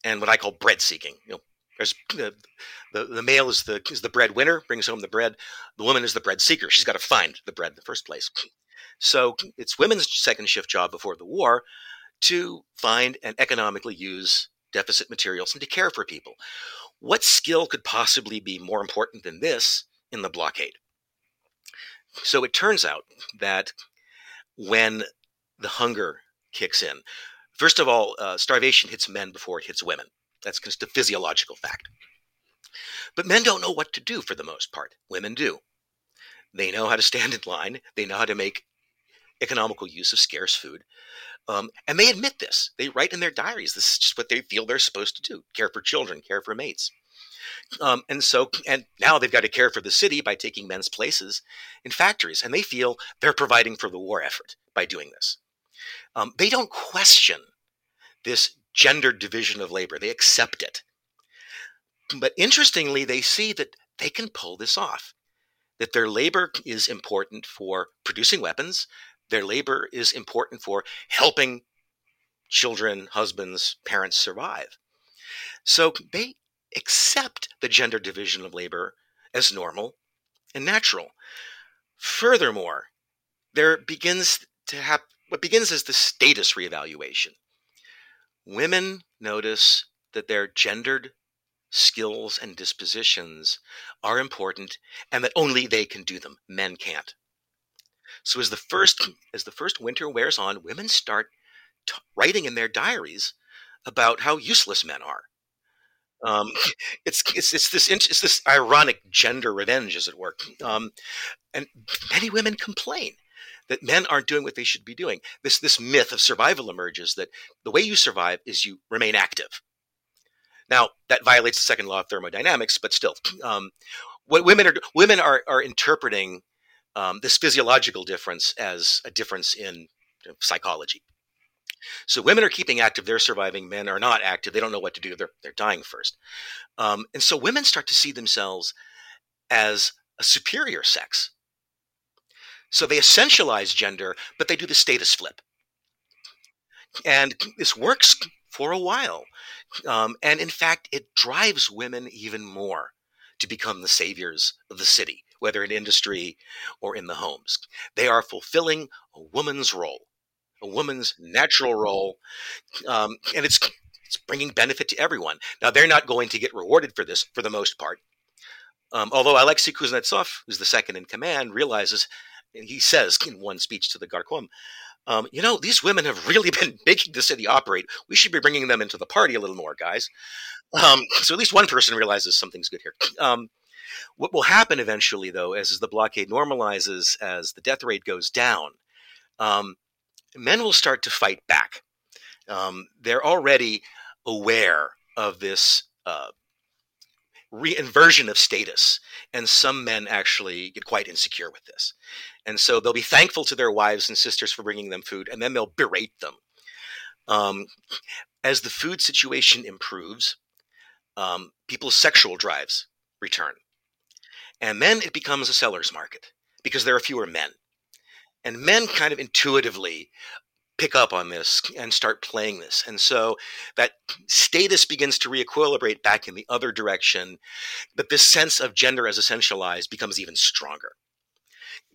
and what i call bread seeking. You know there's the, the, the male is the is the breadwinner brings home the bread. The woman is the bread seeker. She's got to find the bread in the first place. So it's women's second shift job before the war to find and economically use deficit materials and to care for people. What skill could possibly be more important than this in the blockade? So it turns out that when the hunger kicks in, first of all, uh, starvation hits men before it hits women. That's just a physiological fact. But men don't know what to do for the most part. Women do. They know how to stand in line, they know how to make economical use of scarce food. Um, and they admit this. They write in their diaries this is just what they feel they're supposed to do care for children, care for mates. Um, and so, and now they've got to care for the city by taking men's places in factories. And they feel they're providing for the war effort by doing this. Um, they don't question this gendered division of labor, they accept it. But interestingly, they see that they can pull this off, that their labor is important for producing weapons, their labor is important for helping children, husbands, parents survive. So they accept the gender division of labor as normal and natural. Furthermore, there begins to have what begins as the status reevaluation. Women notice that their gendered skills and dispositions are important and that only they can do them men can't so as the first as the first winter wears on women start t- writing in their diaries about how useless men are um, it's, it's it's this it's this ironic gender revenge, as it were. Um, and many women complain that men aren't doing what they should be doing. This this myth of survival emerges that the way you survive is you remain active. Now that violates the second law of thermodynamics, but still, um, what women are women are are interpreting um, this physiological difference as a difference in psychology. So women are keeping active; they're surviving. Men are not active; they don't know what to do. They're they're dying first, um, and so women start to see themselves as a superior sex. So they essentialize gender, but they do the status flip, and this works for a while. Um, and in fact, it drives women even more to become the saviors of the city, whether in industry or in the homes. They are fulfilling a woman's role, a woman's natural role, um, and it's it's bringing benefit to everyone. Now they're not going to get rewarded for this for the most part. Um, although Alexei Kuznetsov, who's the second in command, realizes, and he says in one speech to the Gorkom, um, you know, these women have really been making the city operate. We should be bringing them into the party a little more, guys. Um, so at least one person realizes something's good here. Um, what will happen eventually, though, as, as, the blockade normalizes, as the death rate goes down, um, men will start to fight back. Um, they're already aware of this uh, reinversion of status. And some men actually get quite insecure with this. And so they'll be thankful to their wives and sisters for bringing them food, and then they'll berate them. Um, as the food situation improves, um, people's sexual drives return. And then it becomes a seller's market because there are fewer men. And men kind of intuitively pick up on this and start playing this. And so that status begins to reequilibrate back in the other direction, but this sense of gender as essentialized becomes even stronger.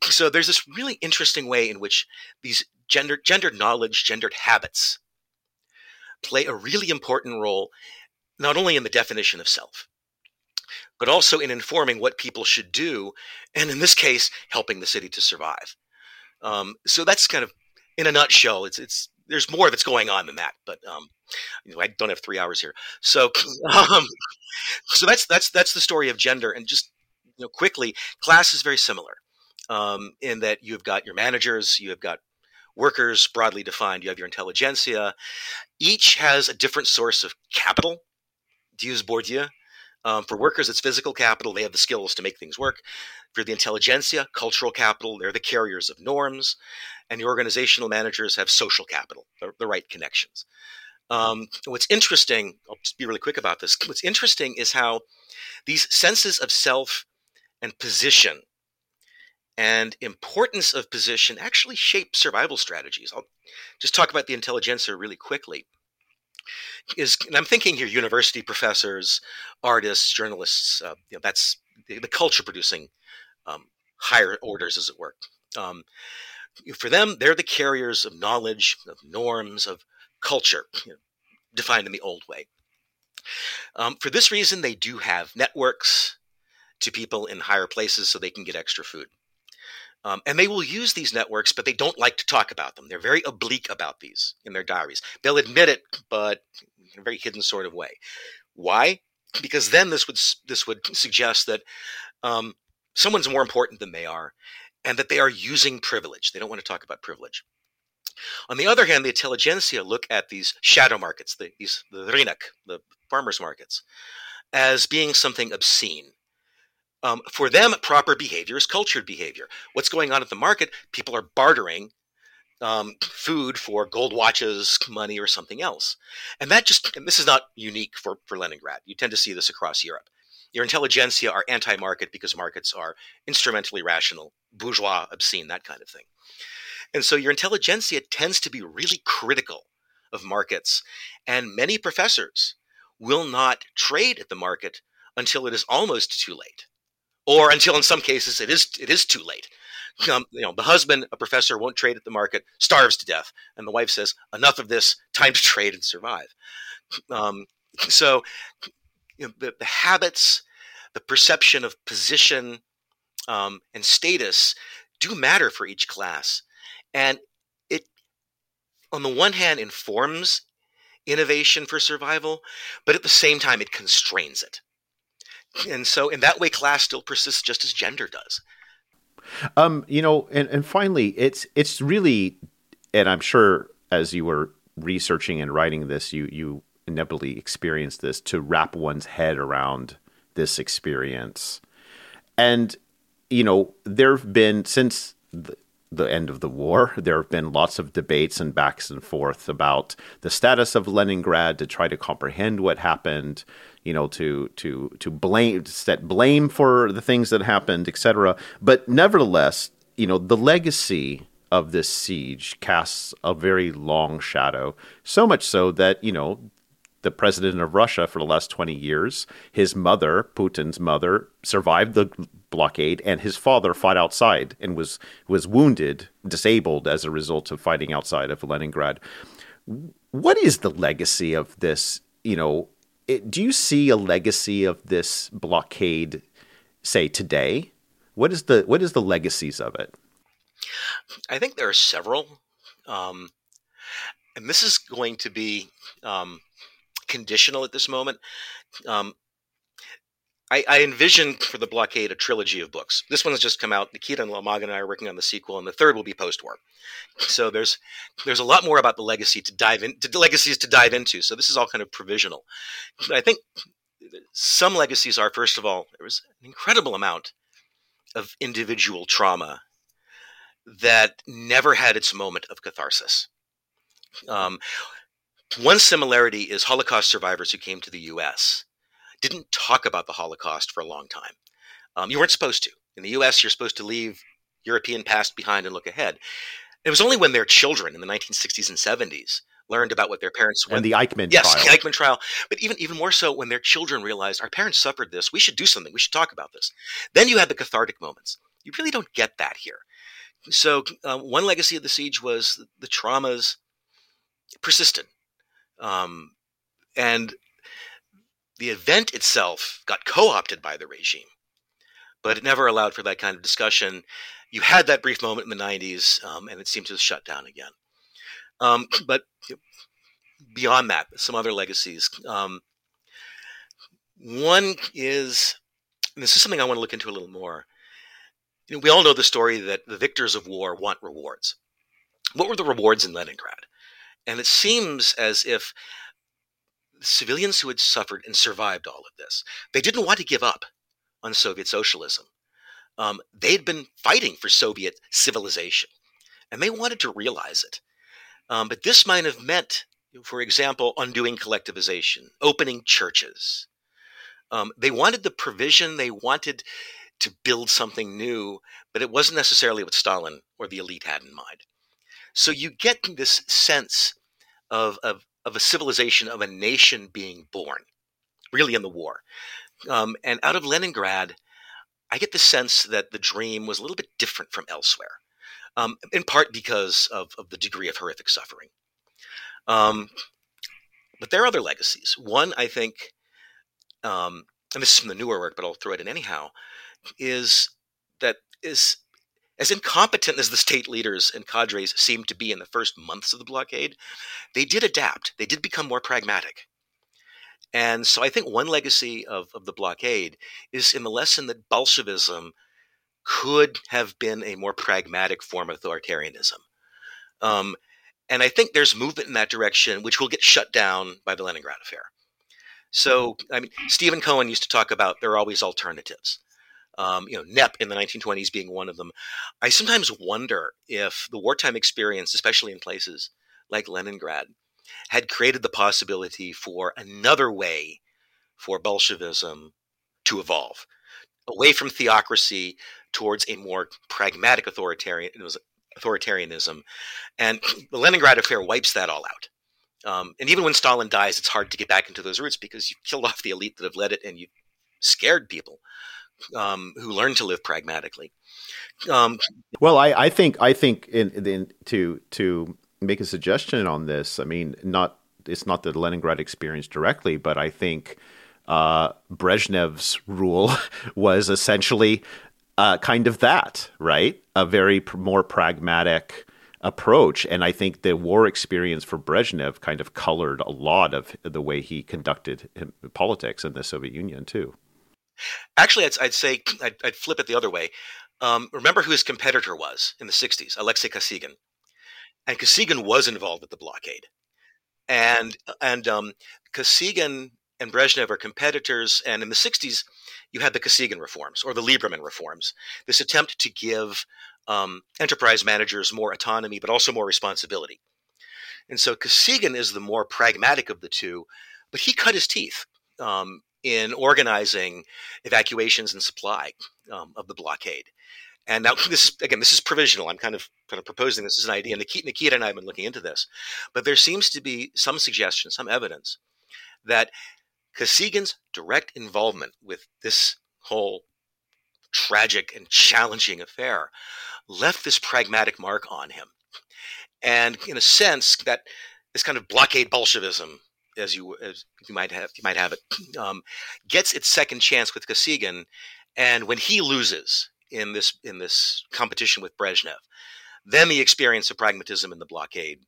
So there's this really interesting way in which these gender gendered knowledge, gendered habits play a really important role not only in the definition of self, but also in informing what people should do, and in this case, helping the city to survive. Um, so that's kind of in a nutshell, it's it's there's more that's going on than that, but um, you know, I don't have three hours here. So, um, so that's that's that's the story of gender, and just you know, quickly, class is very similar um, in that you've got your managers, you have got workers broadly defined, you have your intelligentsia. Each has a different source of capital. To use Bourdieu, um, for workers, it's physical capital. They have the skills to make things work. For the intelligentsia, cultural capital, they're the carriers of norms and the organizational managers have social capital, the, the right connections. Um, what's interesting, I'll just be really quick about this. What's interesting is how these senses of self and position and importance of position actually shape survival strategies. I'll just talk about the intelligentsia really quickly. Is and I'm thinking here university professors, artists, journalists. Uh, you know, that's the, the culture producing um, higher orders, as it were. Um, For them, they're the carriers of knowledge, of norms, of culture, you know, defined in the old way. Um, for this reason, they do have networks to people in higher places so they can get extra food. Um, and they will use these networks, but they don't like to talk about them. They're very oblique about these in their diaries. They'll admit it, but in a very hidden sort of way. Why? Because then this would this would suggest that um, someone's more important than they are, and that they are using privilege. They don't want to talk about privilege. On the other hand, the intelligentsia look at these shadow markets, the, these the rynok, the farmers markets, as being something obscene. Um, for them, proper behavior is cultured behavior. What's going on at the market? People are bartering um, food for gold watches, money, or something else. And that just, and this is not unique for, for Leningrad. You tend to see this across Europe. Your intelligentsia are anti market because markets are instrumentally rational, bourgeois, obscene, that kind of thing. And so your intelligentsia tends to be really critical of markets. And many professors will not trade at the market until it is almost too late or until in some cases it is it is too late. Um, you know, the husband, a professor, won't trade at the market, starves to death, and the wife says, "Enough of this! Time to trade and survive." Um, so, you know, the, the, habits, the perception of position, um, and status do matter for each class, and it, on the one hand, informs innovation for survival, but at the same time, it constrains it and so in that way class still persists just as gender does. Um you know and, and finally it's it's really and i'm sure as you were researching and writing this you you inevitably experienced this to wrap one's head around this experience. And you know there have been since the, the end of the war. There have been lots of debates and backs and forth about the status of Leningrad to try to comprehend what happened, you know, to to to blame set blame for the things that happened, etc. But nevertheless, you know, the legacy of this siege casts a very long shadow. So much so that you know the president of Russia for the last 20 years. His mother, Putin's mother, survived the blockade, and his father fought outside and was was wounded, disabled as a result of fighting outside of Leningrad. What is the legacy of this? You know, it, do you see a legacy of this blockade, say today? What is the what is the legacies of it? I think there are several, um, and this is going to be um, conditional at this moment. Um, I, I, envision for the blockade a trilogy of books. This one has just come out. Nikita and Lomagin and I are working on the sequel, and the third will be post-war. So there's there's a lot more about the legacy to dive in, to legacies to dive into. So this is all kind of provisional. But I think some legacies are first of all there was an incredible amount of individual trauma that never had its moment of catharsis. Um, one similarity is Holocaust survivors who came to the U.S didn't talk about the Holocaust for a long time. Um, you weren't supposed to. In the U.S., you're supposed to leave European past behind and look ahead. It was only when their children in the 1960s and 70s learned about what their parents went. And the Eichmann yes, trial. the Eichmann trial. But even even more so when their children realized our parents suffered this. We should do something. We should talk about this. Then you had the cathartic moments. You really don't get that here. So uh, one legacy of the siege was the traumas persisted, um, and the event itself got co opted by the regime, but it never allowed for that kind of discussion. You had that brief moment in the 90s, um, and it seemed to have shut down again. Um, but beyond that, some other legacies. Um, one is, this is something I want to look into a little more. You know, we all know the story that the victors of war want rewards. What were the rewards in Leningrad? And it seems as if civilians who had suffered and survived all of this. They didn't want to give up on Soviet socialism. Um, they'd been fighting for Soviet civilization, and they wanted to realize it. Um, but this might have meant, for example, undoing collectivization, opening churches. Um, they wanted the provision, they wanted to build something new, but it wasn't necessarily what Stalin or the elite had in mind. So you get this sense of, of of a civilization of a nation being born, really in the war. Um, and out of Leningrad, I get the sense that the dream was a little bit different from elsewhere. um, in part because of, of, the degree of horrific suffering. Um, but there are other legacies. One, I think, um, and this is from the newer work, but I'll throw it in anyhow, is that is as incompetent as the state leaders and cadres seemed to be in the first months of the blockade, they did adapt. They did become more pragmatic. And so I think one legacy of, of the blockade is in the lesson that Bolshevism could have been a more pragmatic form of authoritarianism. Um, and I think there's movement in that direction, which will get shut down by the Leningrad affair. So, I mean, Stephen Cohen used to talk about there are always alternatives. Um, you know, NEP in the 1920s being one of them. I sometimes wonder if the wartime experience, especially in places like Leningrad, had created the possibility for another way for Bolshevism to evolve away from theocracy towards a more pragmatic authoritarian authoritarianism. And the Leningrad affair wipes that all out. Um, and even when Stalin dies, it's hard to get back into those roots because you've killed off the elite that have led it and you've scared people um, who learn to live pragmatically. Um, well, I, I, think I think in, in, to to make a suggestion on this. I mean, not it's not the Leningrad experience directly, but I think uh, Brezhnev's rule was essentially uh, kind of that, right? A very pr- more pragmatic approach. And I think the war experience for Brezhnev kind of colored a lot of the way he conducted politics in the Soviet Union, too. Actually, I'd, I'd say I'd, I'd, flip it the other way. Um, remember who his competitor was in the 60s, Alexei Kosygin. And Kosygin was involved with the blockade. And, and um, Kosygin and Brezhnev are competitors. And in the 60s, you had the Kosygin reforms or the Liberman reforms, this attempt to give um, enterprise managers more autonomy, but also more responsibility. And so Kosygin is the more pragmatic of the two, but he cut his teeth um, in organizing evacuations and supply um, of the blockade. And now this is again, this is provisional. I'm kind of kind of proposing this as an idea. And Nikita, Nikita and I have been looking into this, but there seems to be some suggestion, some evidence that Kosygin's direct involvement with this whole tragic and challenging affair left this pragmatic mark on him. And in a sense, that this kind of blockade Bolshevism, as you as you might have you might have it, um, gets its second chance with Kosygin. And when he loses in this in this competition with Brezhnev, then the experience of pragmatism in the blockade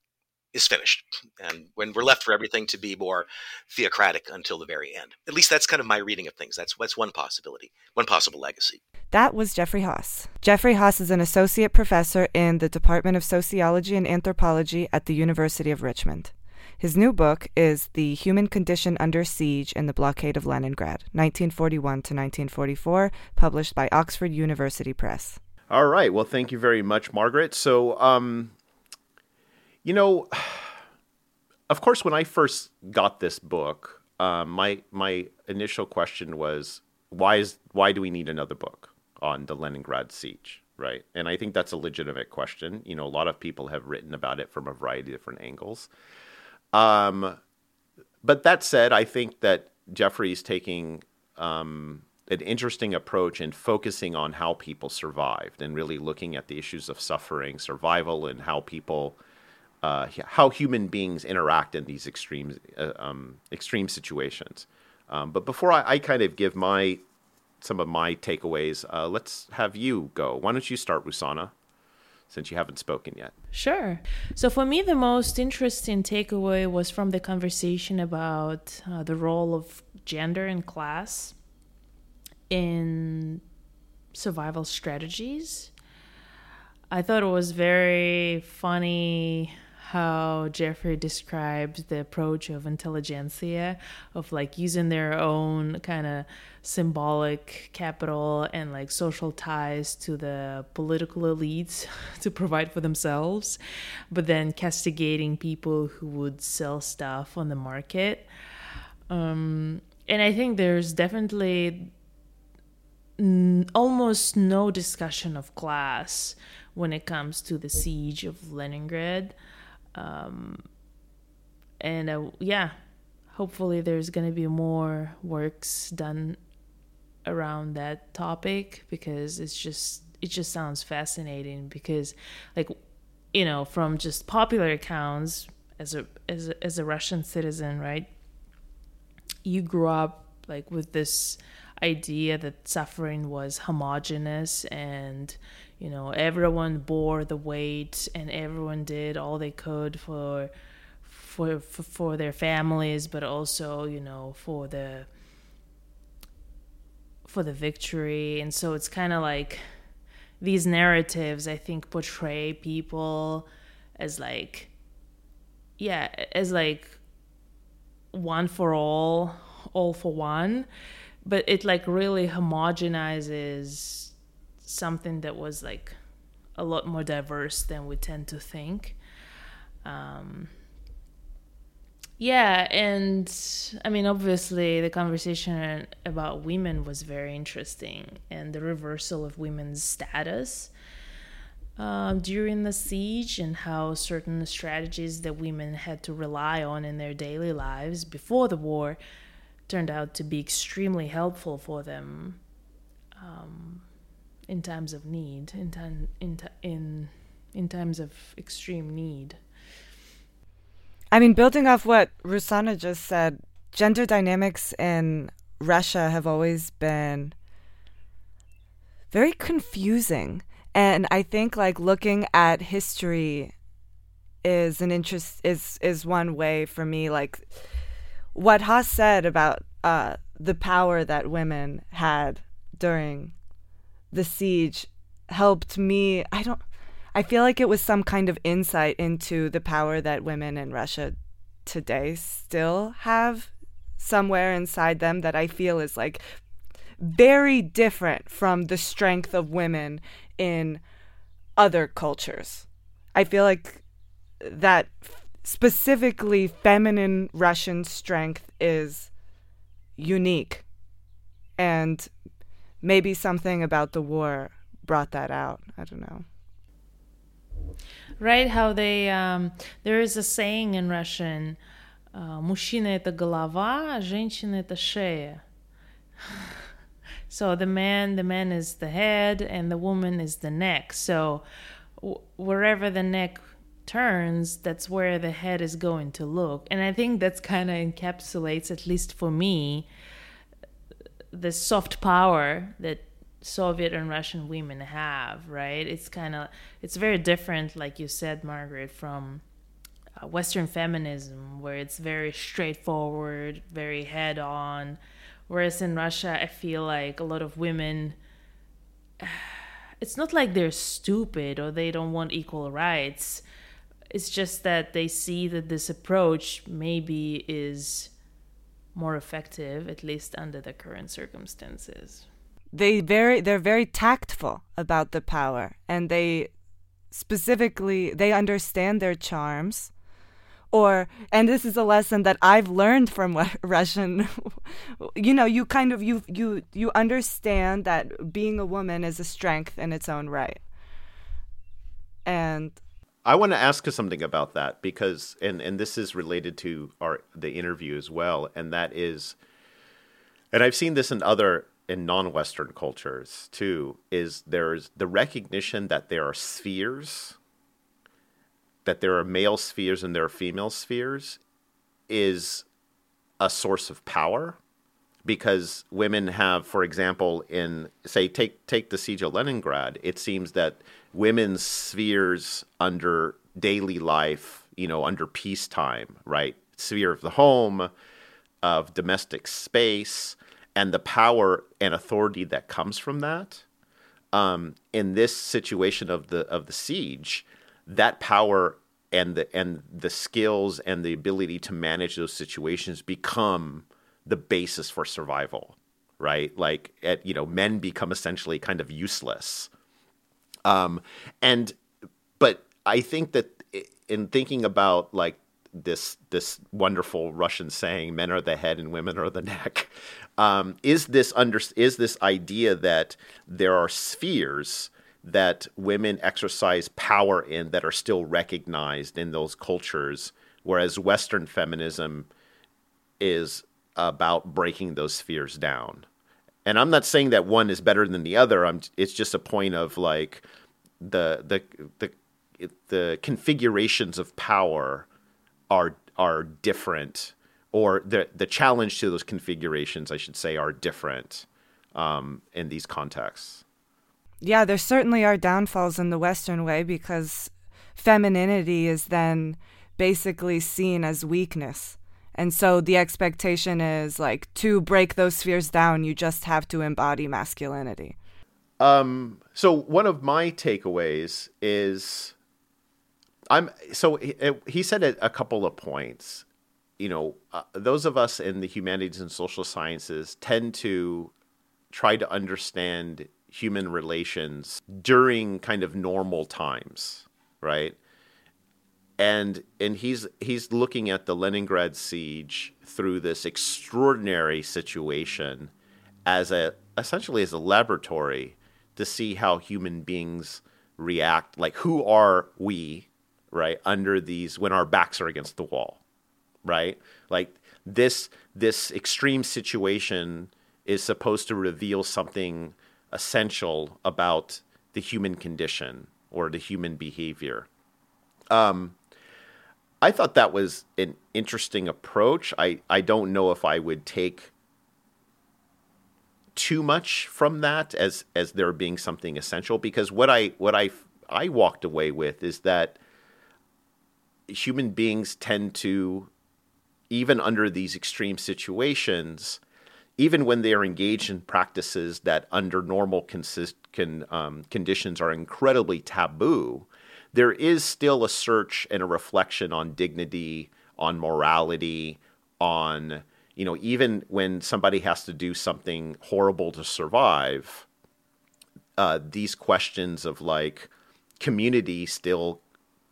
is finished. And when we're left for everything to be more theocratic until the very end. At least that's kind of my reading of things. That's that's one possibility, one possible legacy. That was Jeffrey Hass. Jeffrey Hass is an associate professor in the Department of Sociology and Anthropology at the University of Richmond. His new book is The Human Condition Under Siege in the Blockade of Leningrad, 1941 to 1944, published by Oxford University Press. All right. Well, thank you very much, Margaret. So, um, you know, of course, when I first got this book, uh, my my initial question was, why is why do we need another book on the Leningrad siege, right? And I think that's a legitimate question. You know, a lot of people have written about it from a variety of different angles. Um, but that said, I think that Jeffrey's taking um, an interesting approach in focusing on how people survived and really looking at the issues of suffering, survival, and how people uh, how human beings interact in these extreme uh, um, extreme situations. Um, but before I, I, kind of give my some of my takeaways, uh, let's have you go. Why don't you start, Rusana, since you haven't spoken yet? Sure. So for me, the most interesting takeaway was from the conversation about uh, the role of gender and class in survival strategies. I thought it was very funny how Jeffrey described the approach of intelligentsia, of like using their own kind of symbolic capital and like social ties to the political elites to provide for themselves, but then castigating people who would sell stuff on the market. Um, and I think there's definitely n- almost no discussion of class when it comes to the siege of Leningrad. Um, and uh, yeah, hopefully there's going to be more works done around that topic because it's just it just sounds fascinating because like you know from just popular accounts as a as a, as a Russian citizen, right? You grew up like with this idea that suffering was homogenous and you know everyone bore the weight and everyone did all they could for for for, for their families but also you know for the for the victory. And so it's kind of like these narratives i think portray people as like yeah as like one for all all for one. But it like really homogenizes something that was like a lot more diverse than we tend to think. Um, yeah and i mean obviously the conversation about women was very interesting and the reversal of women's status uh, during the siege and how certain strategies that women had to rely on in their daily lives before the war turned out to be extremely helpful for them um, in times of need, in, time, in, in, in times of extreme need. I mean, building off what Rusana just said, gender dynamics in Russia have always been very confusing. And I think like looking at history is an interest is is one way for me like what Hass said about uh, the power that women had during the siege helped me. I don't. I feel like it was some kind of insight into the power that women in Russia today still have somewhere inside them that I feel is like very different from the strength of women in other cultures. I feel like that specifically feminine Russian strength is unique. And maybe something about the war brought that out. I don't know Right, how they um, there is a saying in Russian, uh, "Мужчина это голова, а женщина это шея." So the man, the man is the head, and the woman is the neck. So w- wherever the neck turns, that's where the head is going to look. And I think that's kind of encapsulates, at least for me, the soft power that Soviet and Russian women have, right? It's kind of it's very different, like you said, Margaret, from uh, Western feminism, where it's very straightforward, very head on. Whereas in Russia, I feel like a lot of women. It's not like they're stupid or they don't want equal rights it's just that they see that this approach maybe is more effective, at least under the current circumstances. They very they're very tactful about the power and they specifically they understand their charms or and this is a lesson that I've learned from Russian you know you kind of you you you understand that being a woman is a strength in its own right. And I want to ask you something about that because, and and this is related to our the interview as well, and that is, and I've seen this in other in non-Western cultures too. Is there's the recognition that there are spheres, that there are male spheres and there are female spheres, is a source of power because women have, for example, in say take take the siege of Leningrad, it seems that women's spheres under daily life, you know, under peacetime, right? Sphere of the home, of domestic space, and the power and authority that comes from that. Um, in this situation of the of the siege, that power and the and the skills and the ability to manage those situations become the basis for survival, right? Like, at, you know, men become essentially kind of useless um, and but I think that in thinking about like this this wonderful Russian saying, "Men are the head and women are the neck," um, is this under is this idea that there are spheres that women exercise power in that are still recognized in those cultures, whereas Western feminism is about breaking those spheres down. and I'm not saying that one is better than the other. I'm it's just a point of like the the the the configurations of power are are different or the the challenge to those configurations I should say are different um, in these contexts. Yeah, there certainly are downfalls in the Western way because femininity is then basically seen as weakness. And so the expectation is like to break those spheres down, you just have to embody masculinity. Um, so one of my takeaways is I'm so he, he said a couple of points. You know, uh, those of us in the humanities and social sciences tend to try to understand human relations during kind of normal times, right? And and he's he's looking at the Leningrad siege through this extraordinary situation as a essentially as a laboratory to see how human beings react like who are we right under these when our backs are against the wall right like this this extreme situation is supposed to reveal something essential about the human condition or the human behavior. Um, I thought that was an interesting approach. I, I don't know if I would take too much from that as as there being something essential because what I what I I walked away with is that human beings tend to even under these extreme situations even when they are engaged in practices that under normal consist, can, um, conditions are incredibly taboo, there is still a search and a reflection on dignity, on morality, on, you know, even when somebody has to do something horrible to survive, uh, these questions of like community still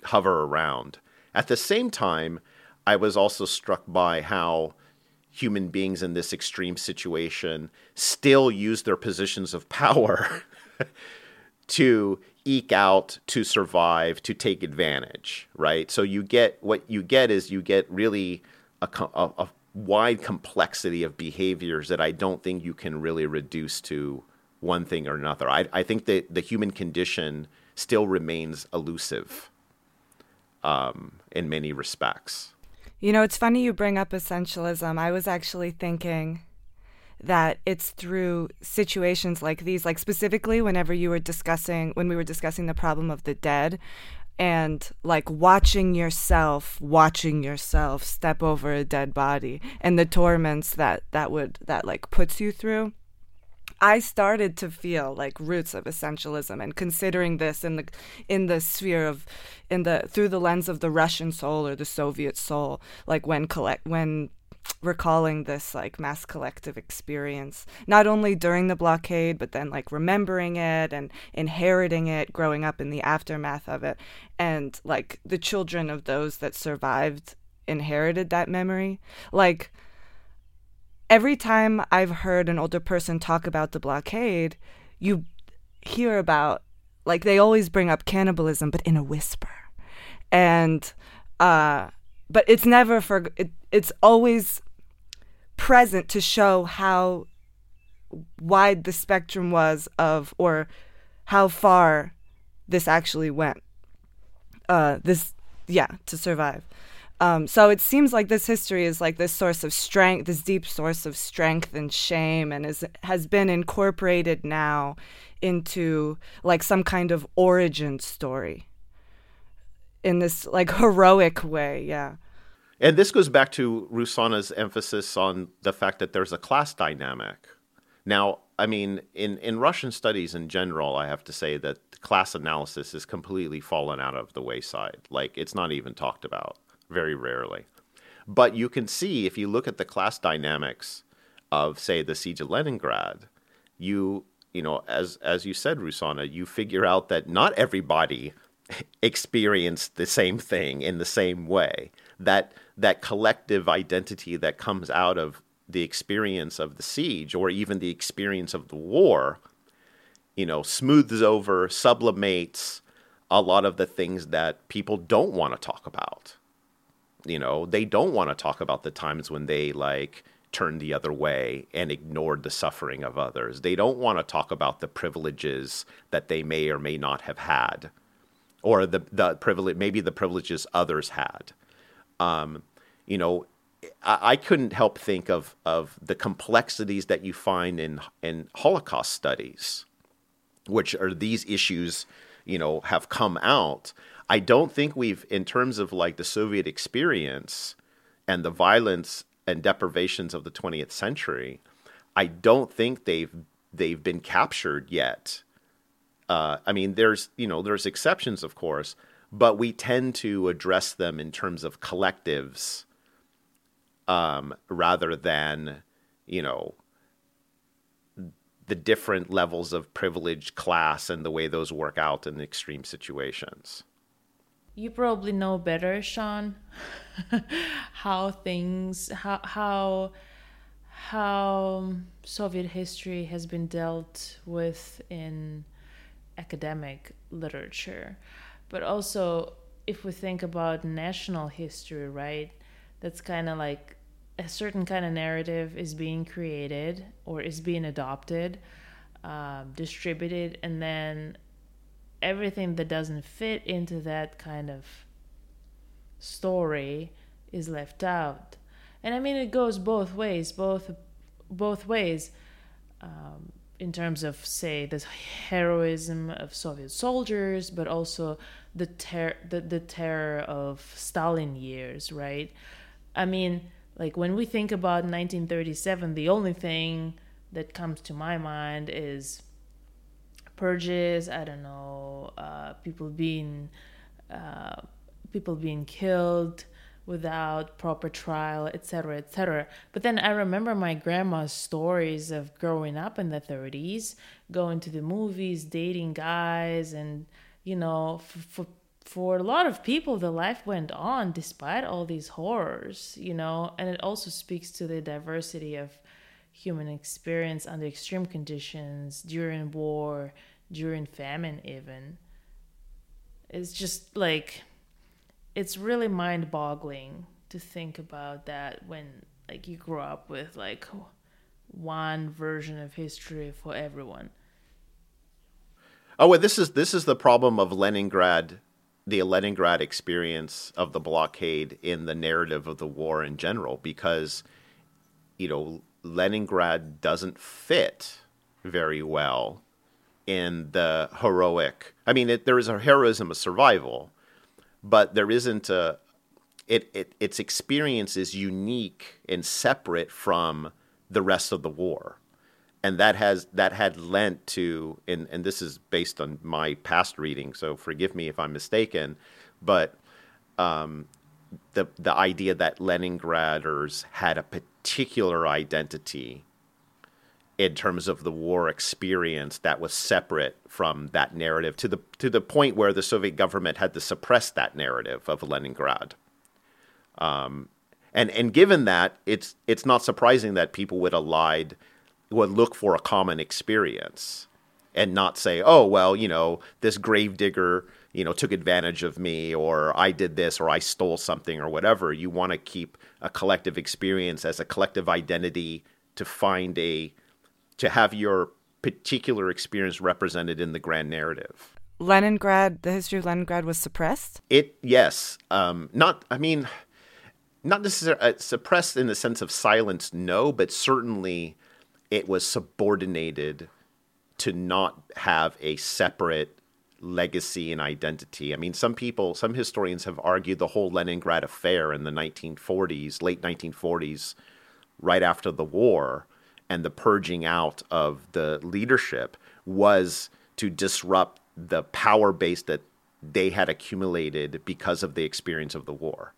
hover around. At the same time, I was also struck by how human beings in this extreme situation still use their positions of power to eke out, to survive, to take advantage, right? So you get what you get is you get really a, a, a wide complexity of behaviors that I don't think you can really reduce to one thing or another. I, I think that the human condition still remains elusive um, in many respects. You know, it's funny you bring up essentialism. I was actually thinking that it's through situations like these, like specifically whenever you were discussing, when we were discussing the problem of the dead, and like watching yourself watching yourself step over a dead body and the torments that that would that like puts you through I started to feel like roots of essentialism and considering this in the in the sphere of in the through the lens of the Russian soul or the Soviet soul, like when collect when recalling this like mass collective experience not only during the blockade but then like remembering it and inheriting it growing up in the aftermath of it. And like the children of those that survived inherited that memory. Like every time I've heard an older person talk about the blockade, you hear about like they always bring up cannibalism, but in a whisper, and uh, but it's never for it, it's always present to show how wide the spectrum was of or how far this actually went. Uh, this yeah to survive. Um, so it seems like this history is like this source of strength, this deep source of strength and shame, and is has been incorporated now into like some kind of origin story in this like heroic way. Yeah. And this goes back to Rusana's emphasis on the fact that there's a class dynamic. Now, I mean, in, in Russian studies in general, I have to say that class analysis has completely fallen out of the wayside. Like, it's not even talked about very rarely. But you can see if you look at the class dynamics of, say, the siege of Leningrad, you you know, as as you said, Rusana, you figure out that not everybody experienced the same thing in the same way. That that collective identity that comes out of the experience of the siege or even the experience of the war, you know, smooths over, sublimates a lot of the things that people don't want to talk about you know, they don't want to talk about the times when they like turned the other way and ignored the suffering of others. They don't want to talk about the privileges that they may or may not have had, or the the privilege maybe the privileges others had. Um, you know, I, I couldn't help think of of the complexities that you find in in Holocaust studies, which are these issues. You know, have come out. I don't think we've, in terms of like the Soviet experience and the violence and deprivations of the 20th century, I don't think they've they've been captured yet. Uh, I mean, there's you know there's exceptions, of course, but we tend to address them in terms of collectives um, rather than you know the different levels of privileged class, and the way those work out in extreme situations. You probably know better, Sean. how things how how how Soviet history has been dealt with in academic literature. But also if we think about national history, right? That's kind of like a certain kind of narrative is being created or is being adopted, um, distributed, and then everything that doesn't fit into that kind of story is left out. And I mean, it goes both ways, both both ways, um, in terms of say the heroism of Soviet soldiers, but also the ter- the, the terror of Stalin years, right? I mean, like when we think about 1937, the only thing that comes to my mind is purges. I don't know, uh, people being uh, people being killed without proper trial, etc., etc. But then I remember my grandma's stories of growing up in the 30s, going to the movies, dating guys, and you know, for, for a lot of people, the life went on despite all these horrors, you know, and it also speaks to the diversity of human experience under extreme conditions during war, during famine, even. It's just like it's really mind boggling to think about that when like you grow up with like one version of history for everyone. Oh, well, this is this is the problem of Leningrad, the Leningrad experience of the blockade in the narrative of the war in general, because you know Leningrad doesn't fit very well in the heroic. I mean, it, there is a heroism of survival, but there isn't a it, it its experience is unique and separate from the rest of the war and that has that had lent to and and this is based on my past reading so forgive me if i'm mistaken but um, the the idea that leningraders had a particular identity in terms of the war experience that was separate from that narrative to the to the point where the Soviet government had to suppress that narrative of Leningrad. Um, and and given that, it's it's not surprising that people would allied would look for a common experience and not say, oh well, you know, this gravedigger, you know, took advantage of me, or I did this, or I stole something, or whatever. You want to keep a collective experience as a collective identity to find a to have your particular experience represented in the grand narrative. Leningrad, the history of Leningrad was suppressed? It, yes. Um, not, I mean, not necessarily uh, suppressed in the sense of silence, no, but certainly it was subordinated to not have a separate legacy and identity. I mean, some people, some historians have argued the whole Leningrad affair in the 1940s, late 1940s, right after the war, and the purging out of the leadership was to disrupt the power base that they had accumulated because of the experience of the war.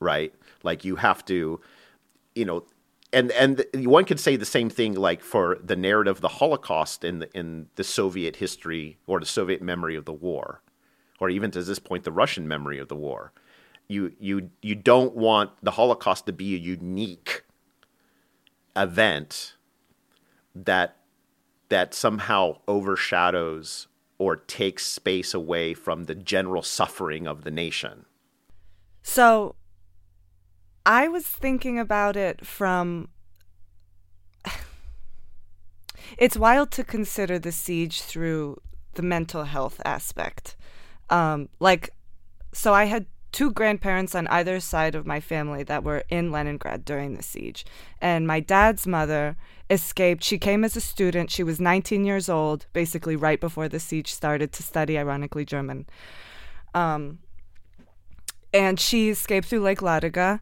Right? Like you have to, you know, and and one could say the same thing like for the narrative of the Holocaust in the, in the Soviet history or the Soviet memory of the war, or even to this point the Russian memory of the war. You you you don't want the Holocaust to be a unique event that that somehow overshadows or takes space away from the general suffering of the nation. So I was thinking about it from. it's wild to consider the siege through the mental health aspect. Um, like, so I had two grandparents on either side of my family that were in Leningrad during the siege. And my dad's mother escaped. She came as a student. She was 19 years old, basically right before the siege started to study, ironically, German. Um, and she escaped through Lake Ladoga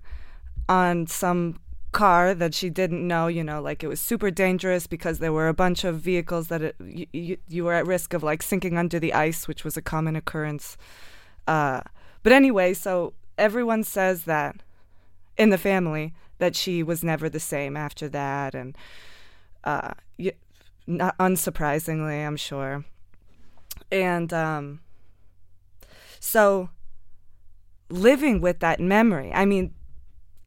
on some car that she didn't know, you know, like it was super dangerous because there were a bunch of vehicles that it, you, you were at risk of like sinking under the ice, which was a common occurrence. Uh, but anyway, so everyone says that in the family that she was never the same after that, and uh, not unsurprisingly, I'm sure. And um, so living with that memory, I mean,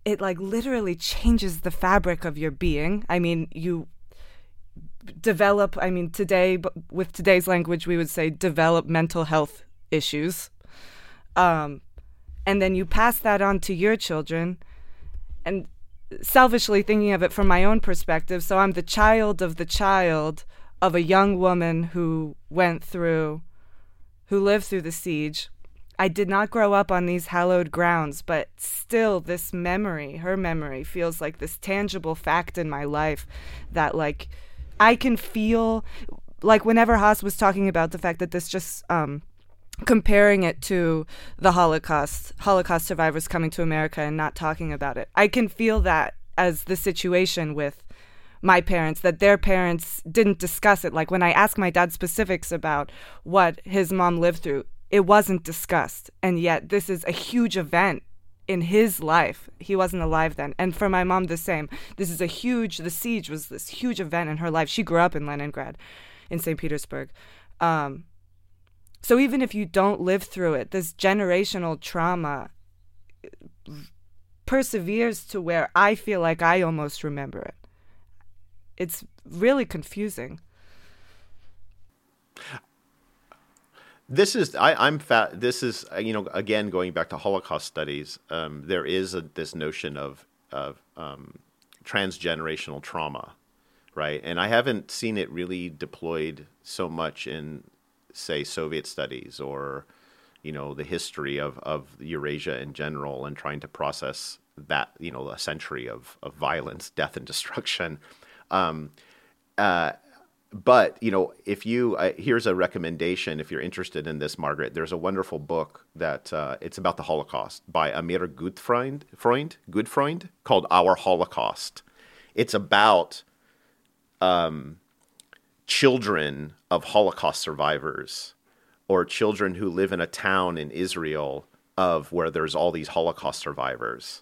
it like literally changes the fabric of your being. I mean, you develop, I mean, today, with today's language, we would say develop mental health issues um, and then you pass that on to your children. And selfishly thinking of it from my own perspective, so I'm the child of the child of a young woman who went through, who lived through the siege. I did not grow up on these hallowed grounds, but still, this memory, her memory, feels like this tangible fact in my life that, like, I can feel, like, whenever Hass was talking about the fact that this just, um, comparing it to the Holocaust, Holocaust survivors coming to America and not talking about it. I can feel that as the situation with my parents that their parents didn't discuss it. Like when I asked my dad specifics about what his mom lived through, it wasn't discussed. And yet this is a huge event in his life. He wasn't alive then. And for my mom the same. This is a huge the siege was this huge event in her life. She grew up in Leningrad in St. Petersburg. Um, so even if you don't live through it, this generational trauma perseveres to where I feel like I almost remember it. It's really confusing. This is I, I'm fat. This is uh, you know again going back to Holocaust studies. Um, there is a, this notion of of um, transgenerational trauma, right? And I haven't seen it really deployed so much in say Soviet studies or you know the history of, of Eurasia in general and trying to process that you know a century of, of violence, death, and destruction. Um, uh, but you know, if you uh, here's a recommendation if you're interested in this, Margaret. There's a wonderful book that uh, it's about the Holocaust by Amir Gutfreund, Freund, Gutfreund, called Our Holocaust. It's about um, children of Holocaust survivors or children who live in a town in Israel of where there's all these Holocaust survivors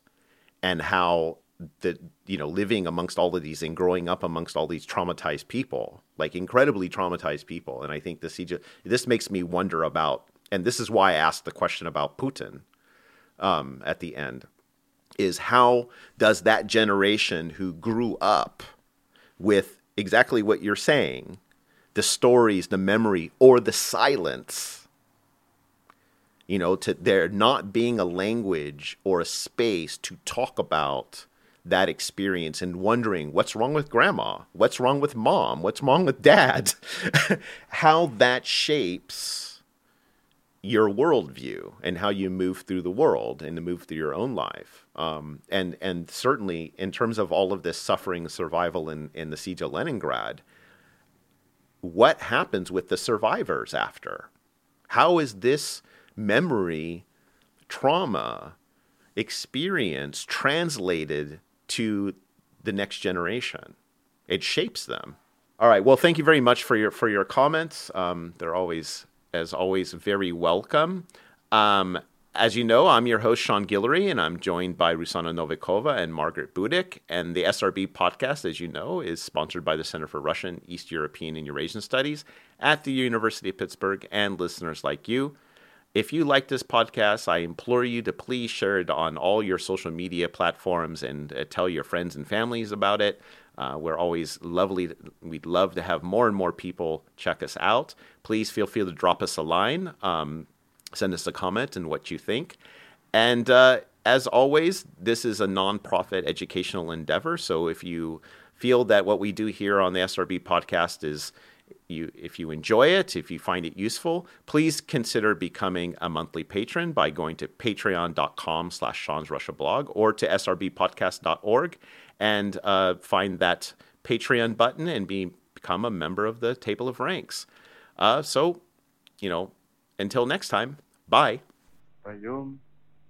and how the you know living amongst all of these and growing up amongst all these traumatized people like incredibly traumatized people. And I think this this makes me wonder about and this is why I asked the question about Putin um, at the end is how does that generation who grew up with exactly what you're saying the stories, the memory, or the silence. You know, to there not being a language or a space to talk about that experience and wondering what's wrong with grandma, what's wrong with mom, what's wrong with dad, how that shapes your worldview and how you move through the world and to move through your own life. Um, and and certainly in terms of all of this suffering, survival in, in the siege of Leningrad, what happens with the survivors after? How is this memory, trauma, experience translated to the next generation? It shapes them. All right. Well, thank you very much for your for your comments. Um, they're always, as always, very welcome. Um, as you know, I'm your host, Sean Guillory, and I'm joined by Rusana Novikova and Margaret Budik. And the SRB podcast, as you know, is sponsored by the Center for Russian, East European, and Eurasian Studies at the University of Pittsburgh and listeners like you. If you like this podcast, I implore you to please share it on all your social media platforms and uh, tell your friends and families about it. Uh, we're always lovely. We'd love to have more and more people check us out. Please feel free to drop us a line. Um, send us a comment and what you think. And uh, as always, this is a nonprofit educational endeavor. So if you feel that what we do here on the SRB podcast is you if you enjoy it, if you find it useful, please consider becoming a monthly patron by going to patreon.com slash Sean's Russia blog or to srbpodcast.org and uh, find that Patreon button and be, become a member of the table of ranks. Uh, so, you know, until next time, bye. Поем,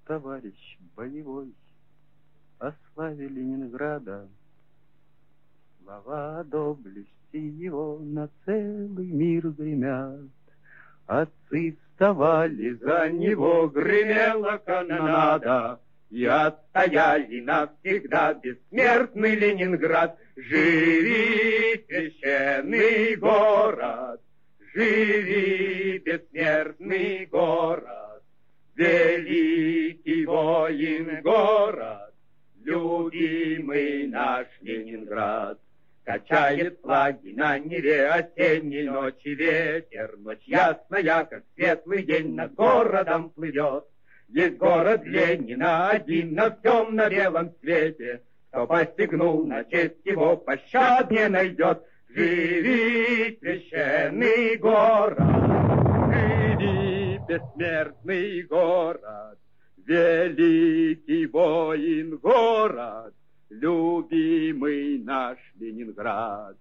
товарищ боевой, о славе Ленинграда. Слова доблести его на целый мир гремят. Отцы вставали за него, гремела канонада, И отстояли навсегда бессмертный Ленинград. Живи, священный город, живи, бессмертный город, великий воин город, любимый наш Ленинград. Качает флаги на Неве осенней ночи ветер, Ночь ясная, как светлый день, над городом плывет. Есть город Ленина один на всем на белом свете, Кто постигнул на честь его пощад не найдет. Живи, священный город, живи, бессмертный город, Великий воин город, любимый наш Ленинград.